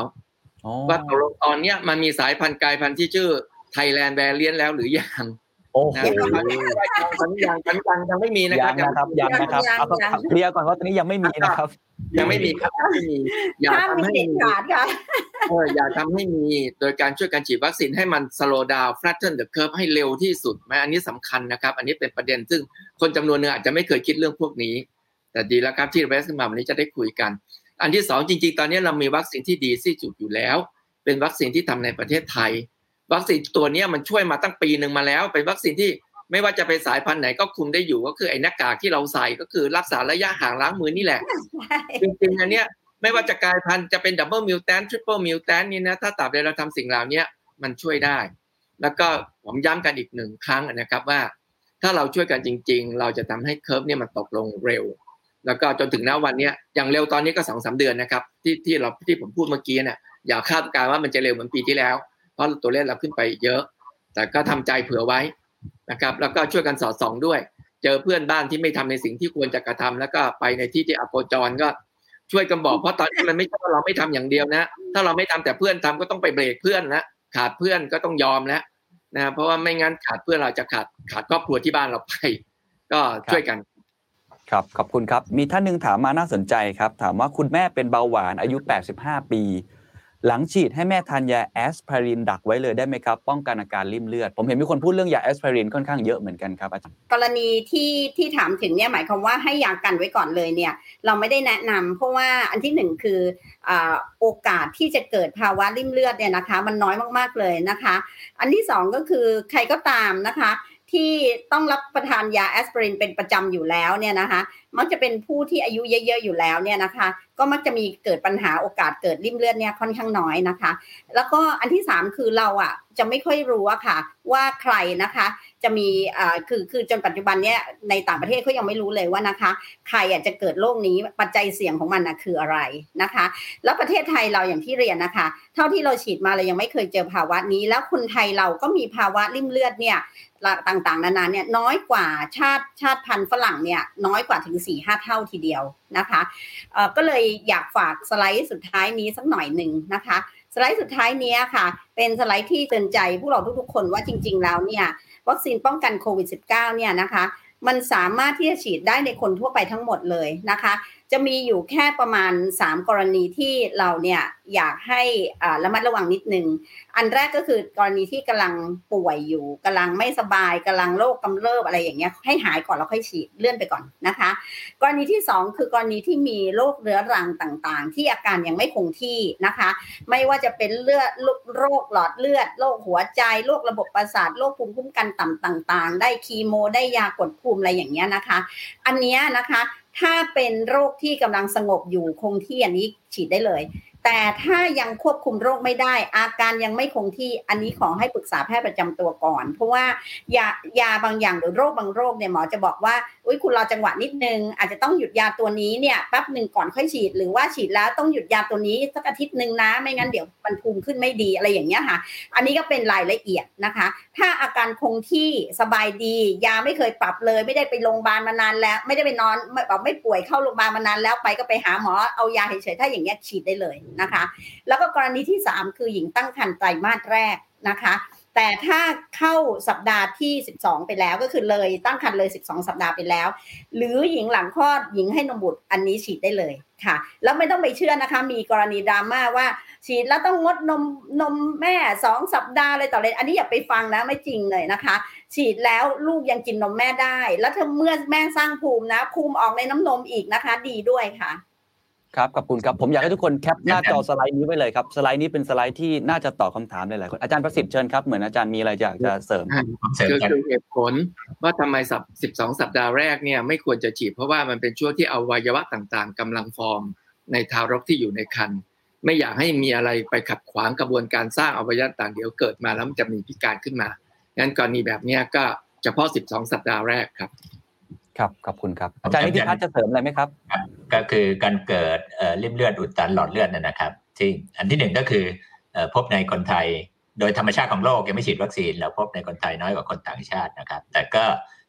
อ๋อว่าตกลงตอนเนี้ยมันมีสายพันธุ์กลายพันธุ์ที่ชื่อไทยแลนด์แวรเลียนแล้วหรือยัง โอ้โหนะตอนนี้ตอนนี้ยังตอนนี้ยังยังไม่มีนะคยัรับงนะครับยังนะครับยังเอายังเคลียร์ก่อนว่าตอนนี้ยังไม่มีนะครับ ยังไม่มีครับยังไม่มีอย่าห้ามทำมีให้เด็ดขาดค่ะเอออย่าทำให้มีโดยการช่วยกันฉีดวัคซีนให้มัน slow down flatten the curve ให้เร็วที่สุดไหมอันนี้สำคัญนะครับ อันนี้เป็นประเด็นซึ่งคนจำนวนหนึงอาจจะไม่เคยคิดเรื่องพวกนี้ แต่ดีแล้วครับที่เรสขึ้นมาวันนี้จะได้คุยกัน อันที่สองจริง ๆ ตอนนี้เรามีวัคซีนที่ดีที่สุดอยู่แล้ว เป็นวัคซีนที่ทำในประเทศไทย วัคซีนตัวนี้มันช่วยมาตั้งปีหนึ่งมาแล้ว เป็นวัคซีนที่ไม่ว่าจะเป็นสายพันธุ์ไหนก็คุมได้อยู่ก็คือไอ้หน้ากากที่เราใส่ก็คือรักษาระยะห่างล้างมือนี่แหละ จริงๆอันเนี้ยไม่ว่าจะกลายพันธุ์จะเป็น double mutant triple mutant นี่นะถ้าตราบใดเราทำสิ่งเหล่านี้มันช่วยได้ แล้วก็ผมย้ำกันอีกหนึ่งครั้งนะครับว่า ถ้าเราช่วยกันจริง ๆ เราจะทำให้ curve เนี่ยมันตกลงเร็ว แล้วก็จนถึงณวันเนี้ยอย่างเร็วตอนนี้ก็สองสาเดือนนะครับที่ที่เราที่ผมพูดเมื่อกี้เนี่ยอย่าคาดการณ์ว่ามันจะเร็วเหมือนปีที่แล้ว เพราะตัวเลขเราขึ้นไปเยอะ แต่ก็ทำใจเผื่อไว้นะครับ แล้วก็ช่วยกันสอดส่องด้วย เจอเพื่อนบ้านที่ไม่ทำในสิ่งที่ควรจะกระทำแล้วก็ไปในที่ที่อโคจรก็ช่วยกันบอกเพราะตอนนี้มันไม่ใช่ว่าเราไม่ทำอย่างเดียวนะ ถ้าเราไม่ทำแต่เพื่อนทำก็ต้องไปเบรกเพื่อนนะขาดเพื่อนก็ต้องยอมแล้วนะเพราะว่าไม่งั้นขาดเพื่อนเราจะขาดขาดครอบครัวที่บ้านเราไป ก็ช่วยกัน ครับขอบคุณครับ มีท่านหนึ่งถามมาน่าสนใจครับ ถามว่าคุณแม่เป็นเบาหวานอายุ 85 ปี หลังฉีดให้แม่ทานยาแอสไพรินดักไว้เลยได้ไหมครับ ป้องกันอาการริ่มเลือด ผมเห็นมีคนพูดเรื่องยาแอสไพรินค่อนข้างเยอะเหมือนกันครับอาจารย์กรณีที่ที่ถามถึงเนี่ยหมายความว่าให้ยากันไว้ก่อนเลยเนี่ยเราไม่ได้แนะนำเพราะว่าอันที่หนึ่งคืออโอกาสที่จะเกิดภาวะริ่มเลือดเนี่ยนะคะ มันน้อยมากๆเลยนะคะ อันที่สองก็คือใครก็ตามนะคะ ที่ต้องรับประทานยาแอสไพรินเป็นประจำอยู่แล้วเนี่ยนะคะ มักจะเป็นผู้ที่อายุเยอะๆอยู่แล้วเนี่ยนะคะ ก็มักจะมีเกิดปัญหาโอกาสเกิดริ่มเลือดเนี่ยค่อนข้างน้อยนะคะ แล้วก็อันที่สามคือเราอะจะไม่ค่อยรู้อะค่ะ ว่าใครนะคะจะมีอ่าคือคือจนปัจจุบันเนี้ยในต่างประเทศเขายังไม่รู้เลยว่านะคะ ใครอะจะเกิดโรคนี้ปัจจัยเสี่ยงของมันนะคืออะไรนะคะ แล้วประเทศไทยเราอย่างที่เรียนนะคะ เท่าที่เราฉีดมาเรายังไม่เคยเจอภาวะนี้ แล้วคนไทยเราก็มีภาวะริ่มเลือดเนี่ย ต่างๆ นานาเนี่ยน้อยกว่าชาติชาติพันธุ์ฝรั่งเนี่ยน้อยกว่าถึง4ี่ห้าเท่าทีเดียวนะคะก็เลยอยากฝากสไลด์สุดท้ายนี้สักหน่อยหนึ่งนะคะสไลด์สุดท้ายนี้ค่ะ เป็นสไลด์ที่เตือนใจพวกเราทุกๆ คนว่าจริง ๆ แล้วเนี่ยวัคซีนป้องกันโควิด -19 เนี่ยนะคะมันสามารถที่จะฉีดได้ในคนทั่วไปทั้งหมดเลยนะคะ จะมีอยู่แค่ประมาณ 3 กรณีที่เราเนี่ยอยากให้ระมัดระวังนิดนึง อันแรกก็คือกรณีที่กำลังป่วยอยู่กำลังไม่สบายกำลังโรคกำเริบอะไรอย่างเงี้ยให้หายก่อนแล้วค่อยฉีดเลื่อนไปก่อนนะคะ กรณีที่ 2 คือกรณีที่มีโรคเรื้อรังต่างๆ ที่อาการยังไม่คงที่นะคะ ไม่ว่าจะเป็นเลือดโรคหลอดเลือดโรคหัวใจโรคระบบประสาทโรคภูมิคุ้มกันต่ำต่าง ๆ ได้คีโม ได้ยากดภูมิอะไรอย่างเงี้ยนะคะ อันเนี้ยนะคะ ถ้าเป็นโรคที่กำลังสงบอยู่คงที่อันนี้ฉีดได้เลย แต่ถ้ายังควบคุมโรคไม่ได้ อาการยังไม่คงที่อันนี้ขอให้ปรึกษาแพทย์ประจำตัวก่อน เพราะว่ายายาบางอย่างหรือโรคบางโรคเนี่ยหมอจะบอกว่าอุ้ยคุณรอจังหวะนิดนึง อาจจะต้องหยุดยาตัวนี้เนี่ยแป๊บหนึ่งก่อนค่อยฉีด หรือว่าฉีดแล้วต้องหยุดยาตัวนี้สักอาทิตย์หนึ่งนะ ไม่งั้นเดี๋ยวมันภูมิขึ้นไม่ดีอะไรอย่างเงี้ยค่ะ อันนี้ก็เป็นรายละเอียดนะคะ ถ้าอาการคงที่สบายดี ยาไม่เคยปรับเลย ไม่ได้ไปโรงพยาบาลมานานแล้ว ไม่ได้ไปนอนแบบไม่ป่วยเข้าโรงพยาบาลมานานแล้วไปก็ไปหาหมอเอายาเฉยๆถ้าอย่างเงี้ยฉีดได้เลยนะคะ แล้วก็กรณีที่ 3 คือหญิงตั้งครรภ์ไตรมาสแรกนะคะ แต่ถ้าเข้าสัปดาห์ที่ 12 ไปแล้วก็คือเลยตั้งครรภ์เลย 12 สัปดาห์ไปแล้ว หรือหญิงหลังคลอดหญิงให้นมบุตรอันนี้ฉีดได้เลยค่ะ แล้วไม่ต้องไปเชื่อนะคะ มีกรณีดราม่าว่า ฉีดแล้วต้องงดนมนมแม่สองสัปดาห์อะไรต่อเลย อันนี้อย่าไปฟังนะไม่จริงเลยนะคะ ฉีดแล้วลูกยังกินนมแม่ได้ แล้วถ้าเมื่อแม่สร้างภูมินะ ภูมิออกในน้ำนมอีกนะคะ ดีด้วยค่ะ ครับขอบคุณครับผมอยากให้ทุกคนแคปหน้าจอสไลด์นี้ไว้เลยครับสไลด์นี้เป็นสไลด์ที่น่าจะตอบคาถามหลายๆคนอาจารย์ประสิทธิ์เชิญครับเหมือนอาจารย์มีอะไรอยากจะเสริมคือคือเหตุผลว่าทำไมสับสิบสองสัปดาห์แรกเนี่ยไม่ควรจะฉีดเพราะว่ามันเป็นช่วงที่อวัยวะต่างๆกำลังฟอร์ม ในทารกที่อยู่ในครรภ์ไม่อยากให้มีอะไรไปขัดขวางกระบวนการสร้างอวัยวะต่างเดี๋ยวเกิดมาแล้วมันจะมีพิการขึ้นมางั้นกรณีแบบนี้ก็เฉพาะสิบสองสัปดาห์แรกครับ ครับขอบคุณครับ อาจารย์นิติพัฒน์จะเสริมอะไรไหมครับ ก็คือการเกิดริ่มเลือดอุดตันหลอดเลือดนะครับที่อันที่หนึ่งก็คือพบในคนไทยโดยธรรมชาติของโลกยังไม่ฉีดวัคซีนเราพบในคนไทยน้อยกว่าคนต่างชาตินะครับ แต่ก็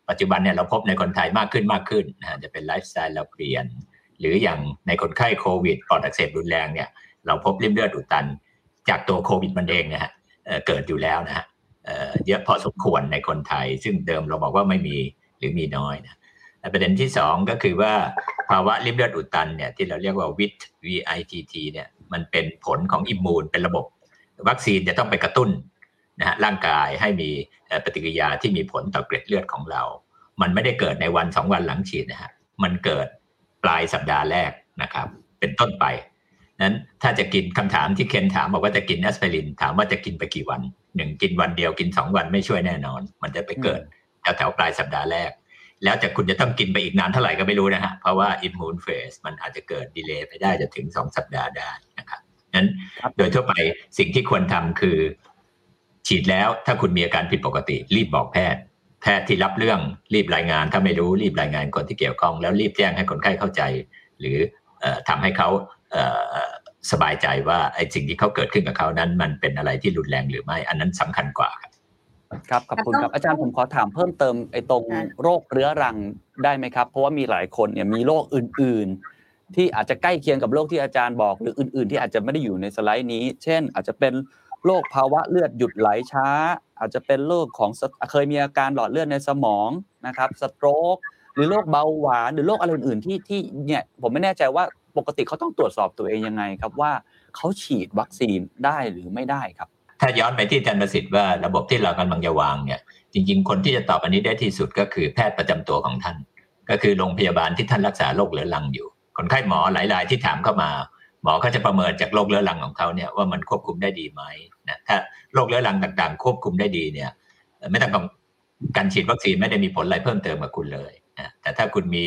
ปัจจุบันเนี่ยเราพบในคนไทยมากขึ้นมากขึ้นนะจะเป็นไลฟ์สไตล์เราเปลี่ยน หรืออย่างในคนไข้โควิดปอดอักเสบรุนแรงเนี่ยเราพบริ่มเลือดอุดตัน จากตัวโควิดมันเองนะฮะเกิดอยู่แล้วนะฮะเยอะพอสมควรในคนไทย ซึ่งเดิมเราบอกว่าไม่มีหรือมีน้อยนะ ประเด็นที่สองก็คือว่าภาวะริ่มเลือดอุดตันเนี่ยที่เราเรียกว่า WIT VITT เนี่ยมันเป็นผลของอิมมูนเป็นระบบ วัคซีนจะต้องไปกระตุ้นนะฮะร่างกายให้มีปฏิกิริยาที่มีผลต่อเกล็ดเลือดของเรา มันไม่ได้เกิดในวันสองวันหลังฉีดนะฮะมันเกิดปลายสัปดาห์แรกนะครับ เป็นต้นไปนั้นถ้าจะกินคำถามที่เคนถามบอกว่าจะกินแอสไพรินถามว่าจะกินไปกี่วันหนึ่งกินวันเดียวกินสองวันไม่ช่วยแน่นอน มันจะไปเกิดแถวแถวปลายสัปดาห์แรก แล้วจะคุณจะต้องกินไปอีกนานเท่าไหร่ก็ไม่รู้นะฮะ เพราะว่าอิมมูนเฟสมันอาจจะเกิดดีเลย์ไปได้จะถึงสองสัปดาห์ได้นะครับนั้นโดยทั่วไปสิ่งที่ควรทำคือ ฉีดแล้วถ้าคุณมีอาการผิดปกติ รีบบอกแพทย์ แพทย์ที่รับเรื่องรีบรายงาน ถ้าไม่รู้รีบรายงานคนที่เกี่ยวข้อง แล้วรีบแจ้งให้คนไข้เข้าใจ หรือทำให้เขาสบายใจว่าไอ้สิ่งที่เขาเกิดขึ้นกับเขานั้น มันเป็นอะไรที่รุนแรงหรือไม่ อันนั้นสำคัญกว่าครับ ครับขอบคุณครับอาจารย์ผมขอถามเพิ่มเติมไอ้ตรงโรคเรื้อรังได้ไหมครับ เพราะว่ามีหลายคนเนี่ยมีโรคอื่น ๆ ที่อาจจะใกล้เคียงกับโรคที่อาจารย์บอก หรืออื่น ๆ ที่อาจจะไม่ได้อยู่ในสไลด์นี้ เช่น อาจจะเป็นโรคภาวะเลือดหยุดไหลช้า อาจจะเป็นโรคของเคยมีอาการหลอดเลือดในสมองนะครับสโตรกหรือโรคเบาหวานหรือโรคอะไรอื่นๆที่ที่เนี่ยผมไม่แน่ใจว่าปกติเขาต้องตรวจสอบตัวเองยังไงครับว่าเขาฉีดวัคซีนได้หรือไม่ได้ครับ ถ้าย้อนไปที่อาจารย์ประสิทธิ์ว่าระบบที่เรากำลังจะวางเนี่ย จริง ๆ คนที่จะตอบอันนี้ได้ที่สุดก็คือแพทย์ประจำตัวของท่าน ก็คือโรงพยาบาลที่ท่านรักษาโรคเรื้อรังอยู่ คนไข้หมอหลาย ๆ ที่ถามเข้ามา หมอเขาจะประเมินจากโรคเรื้อรังของเขาเนี่ยว่ามันควบคุมได้ดีไหมนะถ้าโรคเรื้อรังต่าง ๆ ควบคุมได้ดีเนี่ย ไม่ต้องการฉีดวัคซีนไม่ได้มีผลอะไรเพิ่มเติมกับคุณเลยนะแต่ถ้าคุณมี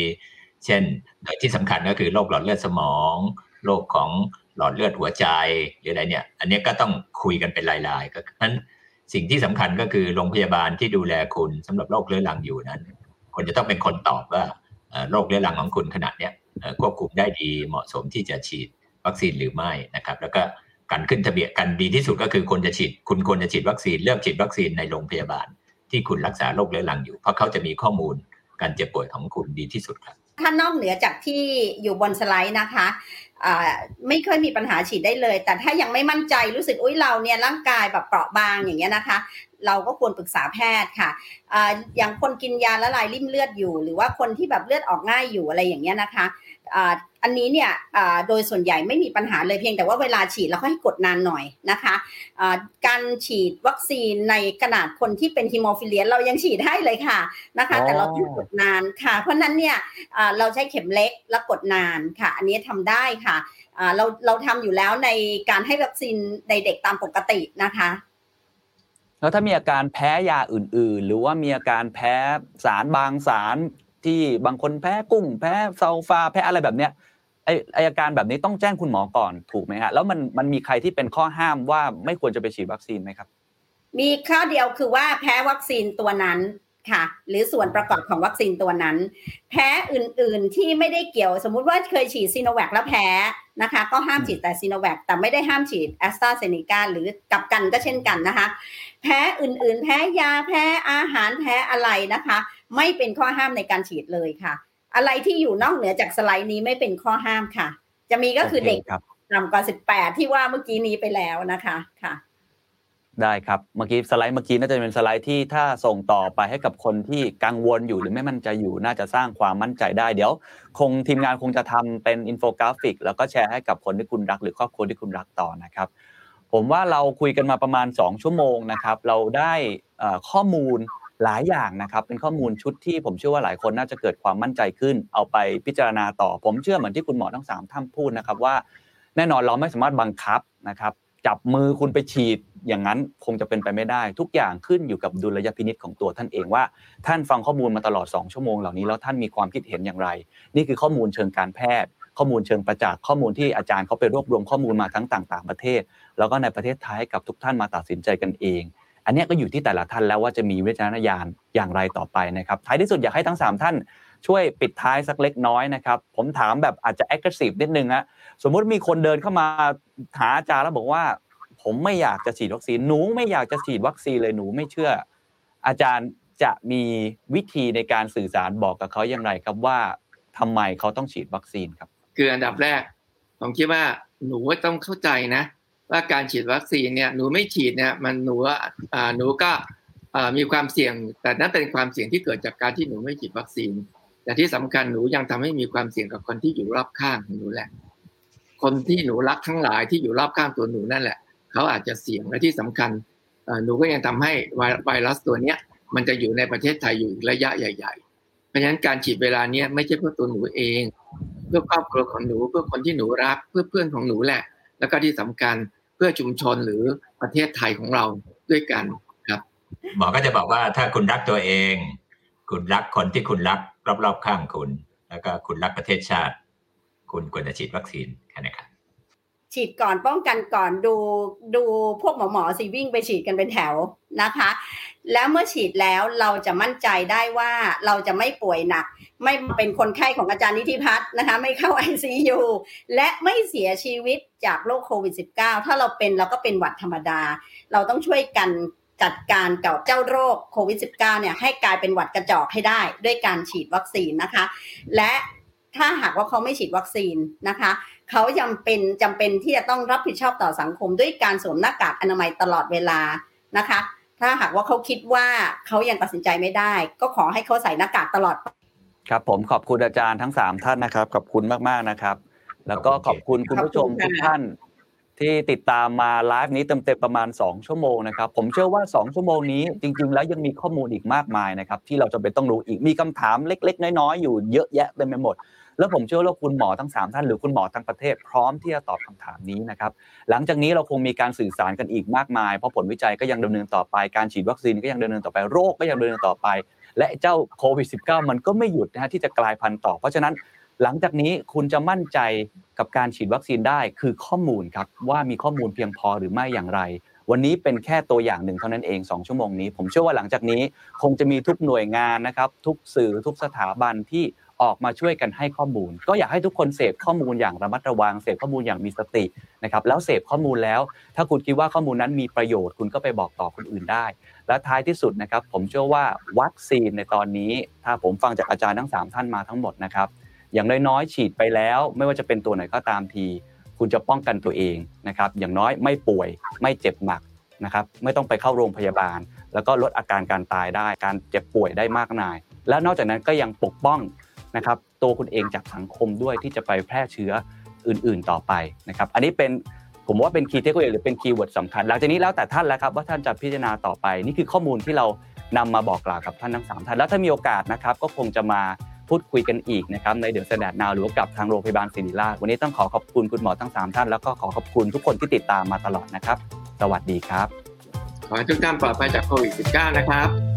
เช่น โดยที่สำคัญก็คือโรคหลอดเลือดสมอง โรคของ หลอดเลือดหัวใจหรืออะไรเนี่ย อันนี้ก็ต้องคุยกันเป็นรายๆก็นั้นสิ่งที่สำคัญก็คือโรงพยาบาลที่ดูแลคุณสำหรับโรคเรื้อรังอยู่นั้นคนจะต้องเป็นคนตอบว่าโรคเรื้อรังของคุณขนาดเนี้ยควบคุมได้ดีเหมาะสมที่จะฉีดวัคซีนหรือไม่นะครับ แล้วก็การขึ้นทะเบียนกันดีที่สุดก็คือคนจะฉีด คุณควรจะฉีดวัคซีนเลือกฉีดวัคซีนในโรงพยาบาล ที่คุณรักษาโรคเรื้อรังอยู่ เพราะเขาจะมีข้อมูลการเจ็บป่วยของคุณดีที่สุดครับถ้านอกเหนือจากที่อยู่บนสไลด์นะคะ ไม่เคยมีปัญหาฉีดได้เลย แต่ถ้ายังไม่มั่นใจรู้สึกอุ้ยเราเนี่ยร่างกายแบบเปราะบางอย่างเงี้ยนะคะ เราก็ควรปรึกษาแพทย์ค่ะอย่างคนกินยาละลายริ่มเลือดอยู่ หรือว่าคนที่แบบเลือดออกง่ายอยู่อะไรอย่างเงี้ยนะคะ อันนี้เนี่ยโดยส่วนใหญ่ไม่มีปัญหาเลยเพียงแต่ว่าเวลาฉีดเราก็ให้กดนานหน่อยนะคะการฉีดวัคซีนในขนาดคนที่เป็นฮิโมฟิเลียเรายังฉีดให้เลยค่ะนะคะ แต่เราต้องกดนานค่ะ เพราะนั้นเนี่ยเราใช้เข็มเล็กแล้วกดนานค่ะ อันนี้ทำได้ค่ะเราเราทำอยู่แล้วในการให้วัคซีนในเด็กตามปกตินะคะแล้วถ้ามีอาการแพ้ยาอื่น ๆ หรือว่ามีอาการแพ้สารบางสารที่บางคนแพ้กุ้ง แพ้ซัลฟาแพ้อะไรแบบเนี้ย ไอไออาการแบบนี้ต้องแจ้งคุณหมอก่อนถูกไหมฮะแล้วมันมันมีใครที่เป็นข้อห้ามว่าไม่ควรจะไปฉีดวัคซีนไหมครับ มีข้อเดียวคือว่าแพ้วัคซีนตัวนั้นค่ะ หรือส่วนประกอบของวัคซีนตัวนั้น แพ้อื่น ๆที่ไม่ได้เกี่ยว สมมุติว่าเคยฉีดซีโนแวคแล้วแพ้นะคะ ก็ห้ามฉีดแต่ซีโนแวคแต่ไม่ได้ห้ามฉีดแอสตราเซเนกาหรือกับกันก็เช่นกันนะคะ แพ้อื่น ๆ แพ้ยาแพ้อาหารแพ้อะไรนะคะ ไม่เป็นข้อห้ามในการฉีดเลยค่ะ อะไรที่อยู่นอกเหนือจากสไลด์นี้ไม่เป็นข้อห้ามค่ะ จะมีก็คือเด็กต่ำกว่าสิบแปดที่ว่าเมื่อกี้นี้ไปแล้วนะคะค่ะ ได้ครับเมื่อกี้สไลด์เมื่อกี้น่าจะเป็นสไลด์ที่ถ้าส่งต่อไปให้กับคนที่กังวลอยู่หรือไม่มั่นใจอยู่ น่าจะสร้างความมั่นใจได้เดี๋ยว คงทีมงานคงจะทำเป็นอินโฟกราฟิก แล้วก็แชร์ให้กับคนที่คุณรัก หรือครอบครัวที่คุณรักต่อนะครับผมว่าเราคุยกันมาประมาณ 2 ชั่วโมงนะครับ เราได้ข้อมูล หลายอย่างนะครับ เป็นข้อมูลชุดที่ผมเชื่อว่าหลายคนน่าจะเกิดความมั่นใจขึ้น เอาไปพิจารณาต่อ ผมเชื่อเหมือนที่คุณหมอทั้งสามท่านพูดนะครับว่า แน่นอนเราไม่สามารถบังคับนะครับ จับมือคุณไปฉีดอย่างนั้นคงจะเป็นไปไม่ได้ ทุกอย่างขึ้นอยู่กับดุลยพินิษของตัวท่านเองว่า ท่านฟังข้อมูลมาตลอด 2 ชั่วโมงเหล่านี้แล้วท่านมีความคิดเห็นอย่างไร นี่คือข้อมูลเชิงการแพทย์ ข้อมูลเชิงประจักษ์ข้อมูลที่อาจารย์เขาไปรวบรวมข้อมูลมาทั้งต่าง ๆ ประเทศ แล้วก็ในประเทศไทยกับทุกท่านมาตัดสินใจกันเอง อันนี้ก็อยู่ที่แต่ละท่านแล้วว่าจะมีวิจารณญาณอย่างไรต่อไปนะครับท้ายที่สุดอยากให้ทั้ง 3 ท่านช่วยปิดท้ายสักเล็กน้อยนะครับผมถามแบบอาจจะ aggressive นิดนึงฮะสมมุติมีคนเดินเข้ามาหาอาจารย์แล้วบอกว่า ผมไม่อยากจะฉีดวัคซีนหนูไม่อยากจะฉีดวัคซีนเลยหนูไม่เชื่อ อาจารย์จะมีวิธีในการสื่อสารบอกกับเขาอย่างไรครับว่าทำไมเขาต้องฉีดวัคซีนครับ คืออันดับแรกผมคิดว่าหนูต้องเข้าใจนะ ว่าการฉีดวัคซีนเนี่ยหนูไม่ฉีดเนี่ยมันหนูอ่าหนูก็มีความเสี่ยง แต่นั่นเป็นความเสี่ยงที่เกิดจากการที่หนูไม่ฉีดวัคซีน แต่ที่สำคัญหนูยังทำให้มีความเสี่ยงกับคนที่อยู่รอบข้างของหนูแหละ คนที่หนูรักทั้งหลายที่อยู่รอบข้างตัวหนูนั่นแหละ เขาอาจจะเสี่ยงและที่สำคัญหนูก็ยังทำให้ไวรัสตัวเนี้ย มันจะอยู่ในประเทศไทยอยู่ระยะใหญ่ ๆ เพราะฉะนั้นการฉีดเวลาเนี้ยไม่ใช่เพื่อตัวหนูเอง เพื่อครอบครัวของหนูเพื่อคนที่หนูรักเพื่อเพื่อนของหนูแหละ แล้วก็ที่สำคัญ เพื่อชุมชนหรือประเทศไทยของเราด้วยกันครับ หมอก็จะบอกว่าถ้าคุณรักตัวเอง คุณรักคนที่คุณรักรอบๆข้างคุณ แล้วก็คุณรักประเทศชาติ คุณควรจะฉีดวัคซีนแค่นี้ครับฉีดก่อนป้องกันก่อนดูดูพวกหมอหมอสิวิ่งไปฉีดกันเป็นแถวนะคะ แล้วเมื่อฉีดแล้วเราจะมั่นใจได้ว่าเราจะไม่ป่วยหนัก ไม่เป็นคนไข้ของอาจารย์นิติพัฒน์นะคะ ไม่เข้า ICU และไม่เสียชีวิตจากโรคโควิด -19 ถ้าเราเป็นเราก็เป็นหวัดธรรมดา เราต้องช่วยกันจัดการกับเจ้าโรคโควิด -19 เนี่ยให้กลายเป็นหวัดกระจอกให้ได้ ด้วยการฉีดวัคซีนนะคะ และถ้าหากว่าเขาไม่ฉีดวัคซีนนะคะเขาจำเป็นจำเป็นที่จะต้องรับผิดชอบต่อสังคมด้วยการสวมหน้ากากอนามัยตลอดเวลานะคะ ถ้าหากว่าเขาคิดว่าเขายังตัดสินใจไม่ได้ ก็ขอให้เขาใส่หน้ากากตลอด ครับ ผมขอบคุณอาจารย์ทั้งสามท่านนะครับ ขอบคุณมากๆนะครับ แล้วก็ขอบคุณคุณผู้ชมขอบคุณค่ะทุกท่าน ที่ติดตามมาไลฟ์นี้เต็มๆประมาณ 2 ชั่วโมงนะครับ ผมเชื่อว่า 2 ชั่วโมงนี้ จริง ๆ แล้วยังมีข้อมูลอีกมากมายนะครับ ที่เราจะเป็นต้องรู้อีกมีคำถามเล็ก ๆ น้อยๆอยู่เยอะแยะเต็มไปหมด แล้วผมเชื่อว่าคุณหมอทั้งสามท่านหรือคุณหมอทั้งประเทศพร้อมที่จะตอบคำถามนี้นะครับหลังจากนี้เราคงมีการสื่อสารกันอีกมากมาย เพราะผลวิจัยก็ยังดำเนินต่อไปการฉีดวัคซีนก็ยังดำเนินต่อไปโรคก็ยังดำเนินต่อไป และเจ้าโควิด -19 มันก็ไม่หยุดนะฮะที่จะกลายพันธุ์ต่อ เพราะฉะนั้นหลังจากนี้คุณจะมั่นใจกับการฉีดวัคซีนได้คือข้อมูลครับว่ามีข้อมูลเพียงพอหรือไม่อย่างไร วันนี้เป็นแค่ตัวอย่างหนึ่งเท่านั้นเอง 2 ชั่วโมงนี้ ผมเชื่อว่าหลังจากนี้คงจะมีทุกหน่วยงานนะครับ ทุกสื่อทุกสถาบันที่ ออกมาช่วยกันให้ข้อมูล ก็อยากให้ทุกคนเสพข้อมูลอย่างระมัดระวัง เสพข้อมูลอย่างมีสตินะครับแล้วเสพข้อมูลแล้ว ถ้าคุณคิดว่าข้อมูลนั้นมีประโยชน์คุณก็ไปบอกต่อคนอื่นได้ และท้ายที่สุดนะครับ ผมเชื่อว่าวัคซีนในตอนนี้ ถ้าผมฟังจากอาจารย์ทั้ง 3 ท่านมาทั้งหมดนะครับอย่างน้อยๆฉีดไปแล้ว ไม่ว่าจะเป็นตัวไหนก็ตามที คุณจะป้องกันตัวเองนะครับอย่างน้อยไม่ป่วยไม่เจ็บหนักนะครับไม่ต้องไปเข้าโรงพยาบาล แล้วก็ลดอาการการตายได้ การเจ็บป่วยได้มากมาย และนอกจากนั้นก็ยังปกป้อง นะครับตัวคุณเองจากสังคมด้วยที่จะไปแพร่เชื้ออื่นๆต่อไปนะครับอันนี้เป็นผมว่าเป็น key takeaway หรือเป็น keyword สำคัญหลังจากนี้แล้วแต่ท่านแล้วครับว่าท่านจะพิจารณาต่อไปนี่คือข้อมูลที่เรานำมาบอกกล่าวกับท่านทั้งสามท่านแล้วถ้ามีโอกาสนะครับก็คงจะมาพูดคุยกันอีกนะครับใน THE STANDARD NOW หรือว่ากับทางโรงพยาบาลศิริราชวันนี้ต้องขอขอบคุณคุณหมอทั้งสามท่าน แล้วก็ขอขอบคุณทุกคนที่ติดตามมาตลอดนะครับ สวัสดีครับ ขอให้ทุกท่านปลอดภัยจากโควิด -19 นะครับ